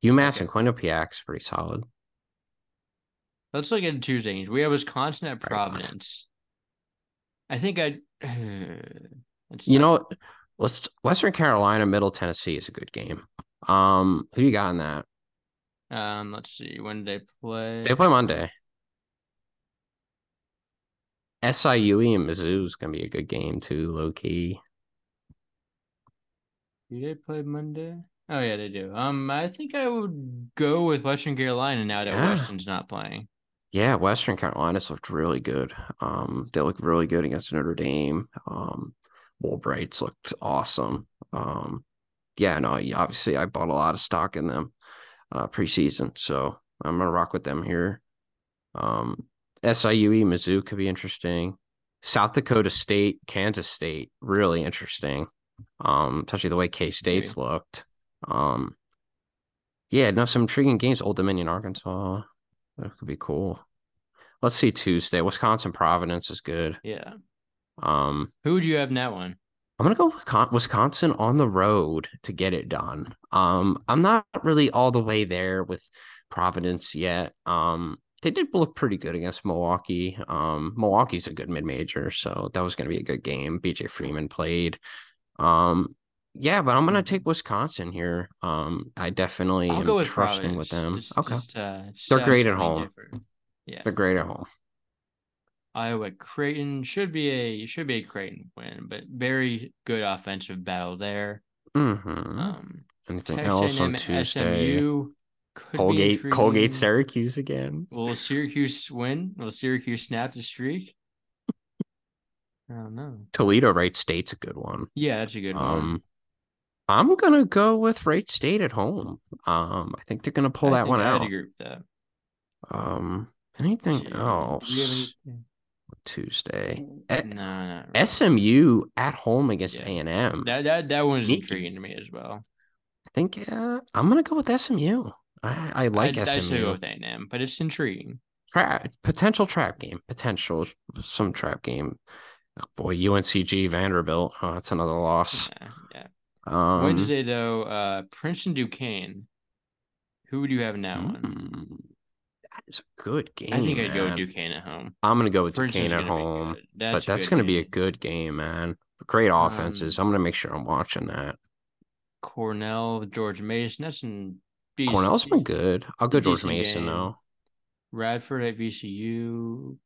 UMass Okay. and Quinnipiac's pretty solid. let's look at Tuesday games. We have Wisconsin at. Providence. I think I. You know, let's Western Carolina, Middle Tennessee is a good game. Um, who you got in that? Um, let's see. When did they play? They play Monday. SIU and Mizzou is gonna be a good game too, low key. Do they play Monday? Oh yeah, they do. Um, I think I would go with Western Carolina now that Yeah. Weston's not playing. Yeah, Western Carolina's looked really good. Um, they look really good against Notre Dame. Um, Woolbright's looked awesome. Um, yeah, no, obviously I bought a lot of stock in them uh preseason, so I'm gonna rock with them here. Um, SIUE Mizzou could be interesting. South Dakota State, Kansas State, really interesting. Um, especially the way K State's looked. Um, yeah, no, some intriguing games. Old Dominion, Arkansas. That could be cool. Let's see Tuesday. Wisconsin Providence is good. Yeah. Um, Who would you have in that one? I'm gonna go with Wisconsin on the road to get it done. Um, I'm not really all the way there with Providence yet. Um, they did look pretty good against Milwaukee. Um, Milwaukee's a good mid major, so that was gonna be a good game. BJ Freeman played. Um, yeah, but I'm gonna take Wisconsin here. Um, I definitely I'll am with trusting Providence. with them. Just, okay, just, uh, just They're great at home. different. Yeah. they're great at home. Iowa Creighton should be a should be a Creighton win, but very good offensive battle there. Mm-hmm. Um, Anything Texas else on Tuesday? SMU could Colgate, Colgate. Syracuse again. Will Syracuse win? Will Syracuse snap the streak? I don't know. Toledo, Wright State's a good one. Yeah, that's a good one. Um, I'm gonna go with Wright State at home. Um, I think they're gonna pull I that one I'd out. agree with that. Um, anything else? any- Tuesday. No, not really. SMU at home against Yeah. A and M. I That that that one's Sneaky. intriguing to me as well. I think uh, I'm gonna go with SMU. I, I like I'd, I'd still go with A&M, but it's intriguing. Trap potential trap game. Potential some trap game. Oh, boy, UNCG Vanderbilt. Oh, that's another loss. Yeah, yeah. Um, Wednesday though, uh, Princeton Duquesne. Who would you have in that one? mm, that is a good game. I think I'd go with. Duquesne at home. I'm gonna go with Princeton's Duquesne at home, good. but That's that's gonna be a good game, man. Great offenses. Um, I'm gonna make sure I'm watching that. Cornell, George Mason. That's BC. Cornell's been good. I'll go George Mason game. though. Radford at VCU.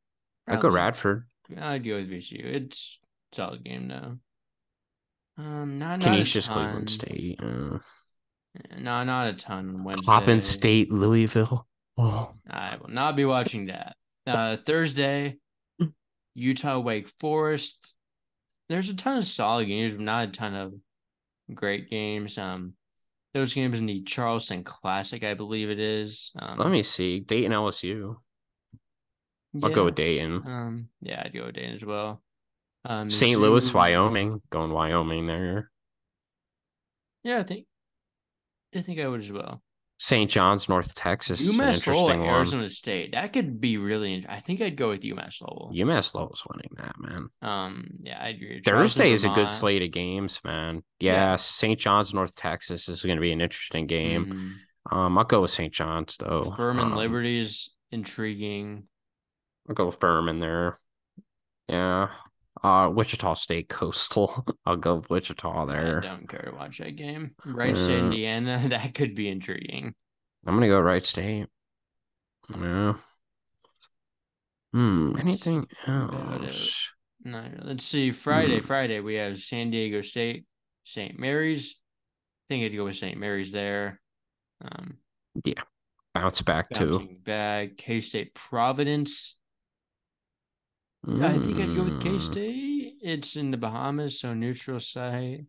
I'd go Radford. I'd go with VCU. It's a solid game though. Um, not not Canisius, a ton. Cleveland State. Uh, No, not a ton. on Wednesday. Coppin State, Louisville. Oh, I will not be watching that. Uh, Thursday, Utah Wake Forest. There's a ton of solid games, but not a ton of great games. Um, those games in the Charleston Classic, I believe it is. Um, let me see. Dayton, LSU. I'll go with Dayton. Um, yeah, I'd go with Dayton as well. Um, St. Louis, Wyoming. Going Wyoming there. Yeah, I think, I think I would as well. St. John's, North Texas. UMass Lowell, one. Arizona State. That could be really. I think I'd go with UMass Lowell. UMass Lowell's winning that, man. Um, yeah, I agree. Thursday Charleston, is a good slate of games, man. Yeah. Yeah, St. John's, North Texas is going to be an interesting game. Mhm. Um, I'll go with St. John's though. Furman Um, Liberty is intriguing. I'll go with Furman there. Yeah. Uh, Wichita State Coastal. I'll go Wichita I there. don't care to watch that game. Right Uh, Indiana, that could be intriguing. I'm gonna go Wright State. Yeah. Hmm. Anything else? No, let's see. Friday, Hmm. Friday, we have San Diego State, St. Mary's. I think I'd go with St. Mary's there. Um, Yeah. Bounce back too. bouncing back. K State, Providence. I think I'd go with K Hmm. State. It's in the Bahamas, so neutral site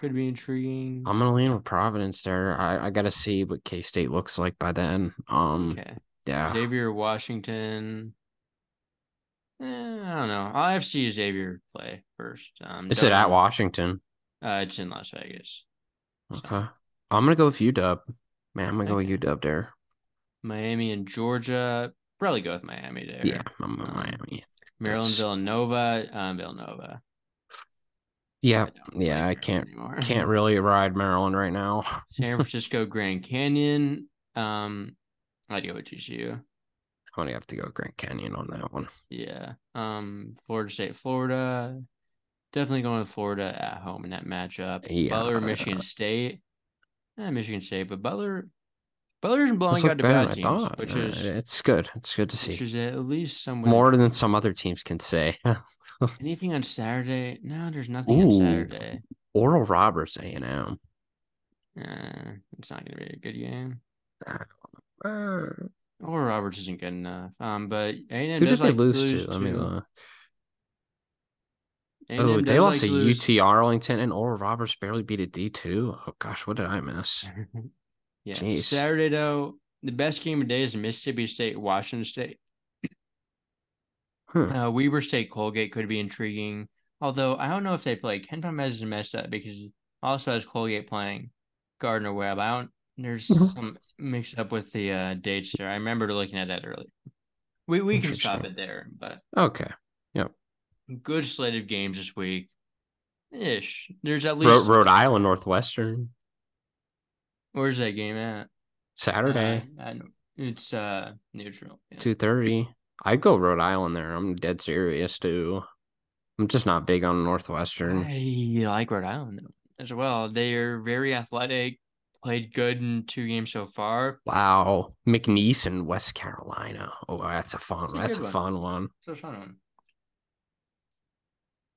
could be intriguing. I'm gonna lean with Providence there. I, I gotta see what K State looks like by then. Um, okay. yeah. Xavier Washington. Eh, I don't know. I'll have to see Xavier play first. Um, Is it at Washington? Uh, it's in Las Vegas. So, Okay. I'm gonna go with UW. Man, I'm gonna go Okay. with UW there. Miami and Georgia. Probably go with Miami there. Yeah, I'm Um, Miami. Maryland, Villanova. Um, Villanova. Yeah, don't yeah, I can't anymore. can't really ride Maryland right now. San Francisco, Grand Canyon. Um, I'd go with TCU. I'm gonna have to go Grand Canyon on that one. Yeah. Um, Florida State, Florida. Definitely going with Florida at home in that matchup. Yeah. Butler, Michigan State. Eh, Michigan State, but Butler, Butler isn't Those blowing out to bad teams, thought. which Uh, is it's good. It's good to which see. is at least somewhat More than some other teams can say. anything on Saturday. No, there's nothing on Saturday. Oral Roberts A and M. Uh, it's not going to be a good game. Uh, Or Roberts isn't good enough. Um, but A&M Who does did they like lose, lose to? Let me look. A&M Oh, they lost like to to lose- UT Arlington and Oral Roberts barely beat a D two. Oh gosh, what did I miss? yeah. Jeez. Saturday though, the best game of the day is Mississippi State, Washington State. Hmm. Uh, Weber State, Colgate could be intriguing. Although I don't know if they play. KenPom's is messed up because also has Colgate playing Gardner Webb. I don't. There's Mhm. some mixed up with the uh, dates there. I remember looking at that earlier. We we can stop it there, but Okay. Yep. Good slate of games this week. Ish. There's at Rhode, least Rhode Island Northwestern Where's that game at? Saturday Uh, I. It's uh neutral. Yeah. two thirty. I'd go Rhode Island there. I'm dead serious too. I'm just not big on Northwestern. I like Rhode Island as well. They are very athletic. Played good in two games so far. Wow, McNeese and West Carolina. Oh, that's a fun. That's a That's a one. fun one. So fun one.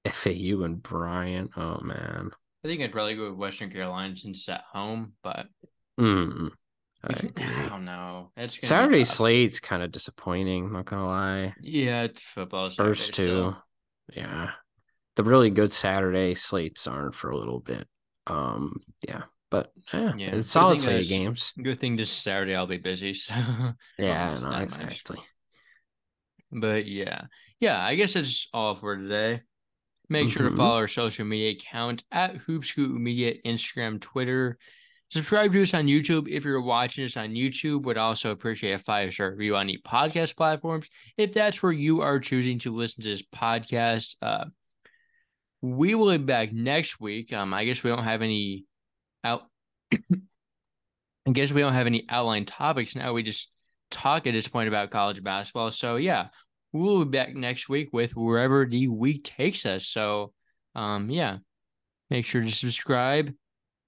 FAU and Bryant. Oh man. I think I'd probably go with Western Carolina since it's at home, but Mm, I I don't know. It's Saturday slate's kind of disappointing. Not gonna lie. Yeah, it's football. Saturday First two, still. yeah. The really good Saturday slates aren't for a little bit. Um, yeah, but yeah, Yeah, it's solid slate of games. Good thing this Saturday I'll be busy. So, Yeah, no, that much. exactly. but yeah, yeah. I guess that's all for today. Make sure Mhm. to follow our social media account at Hoopscoop Media, Instagram, Twitter. Subscribe to us on YouTube if you're watching us on YouTube. Would also appreciate a five star review on the podcast platforms if that's where you are choosing to listen to this podcast. Uh, we will be back next week. Um, I guess we don't have any out. I guess we don't have any outline topics now. We just talk at this point about college basketball. So yeah, we'll be back next week with wherever the week takes us. So, um, yeah, make sure to subscribe,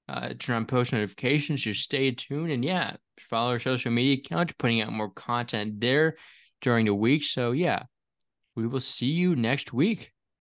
uh, turn on post notifications, just stay tuned, and yeah, follow our social media accounts, putting out more content there during the week. So yeah, we will see you next week.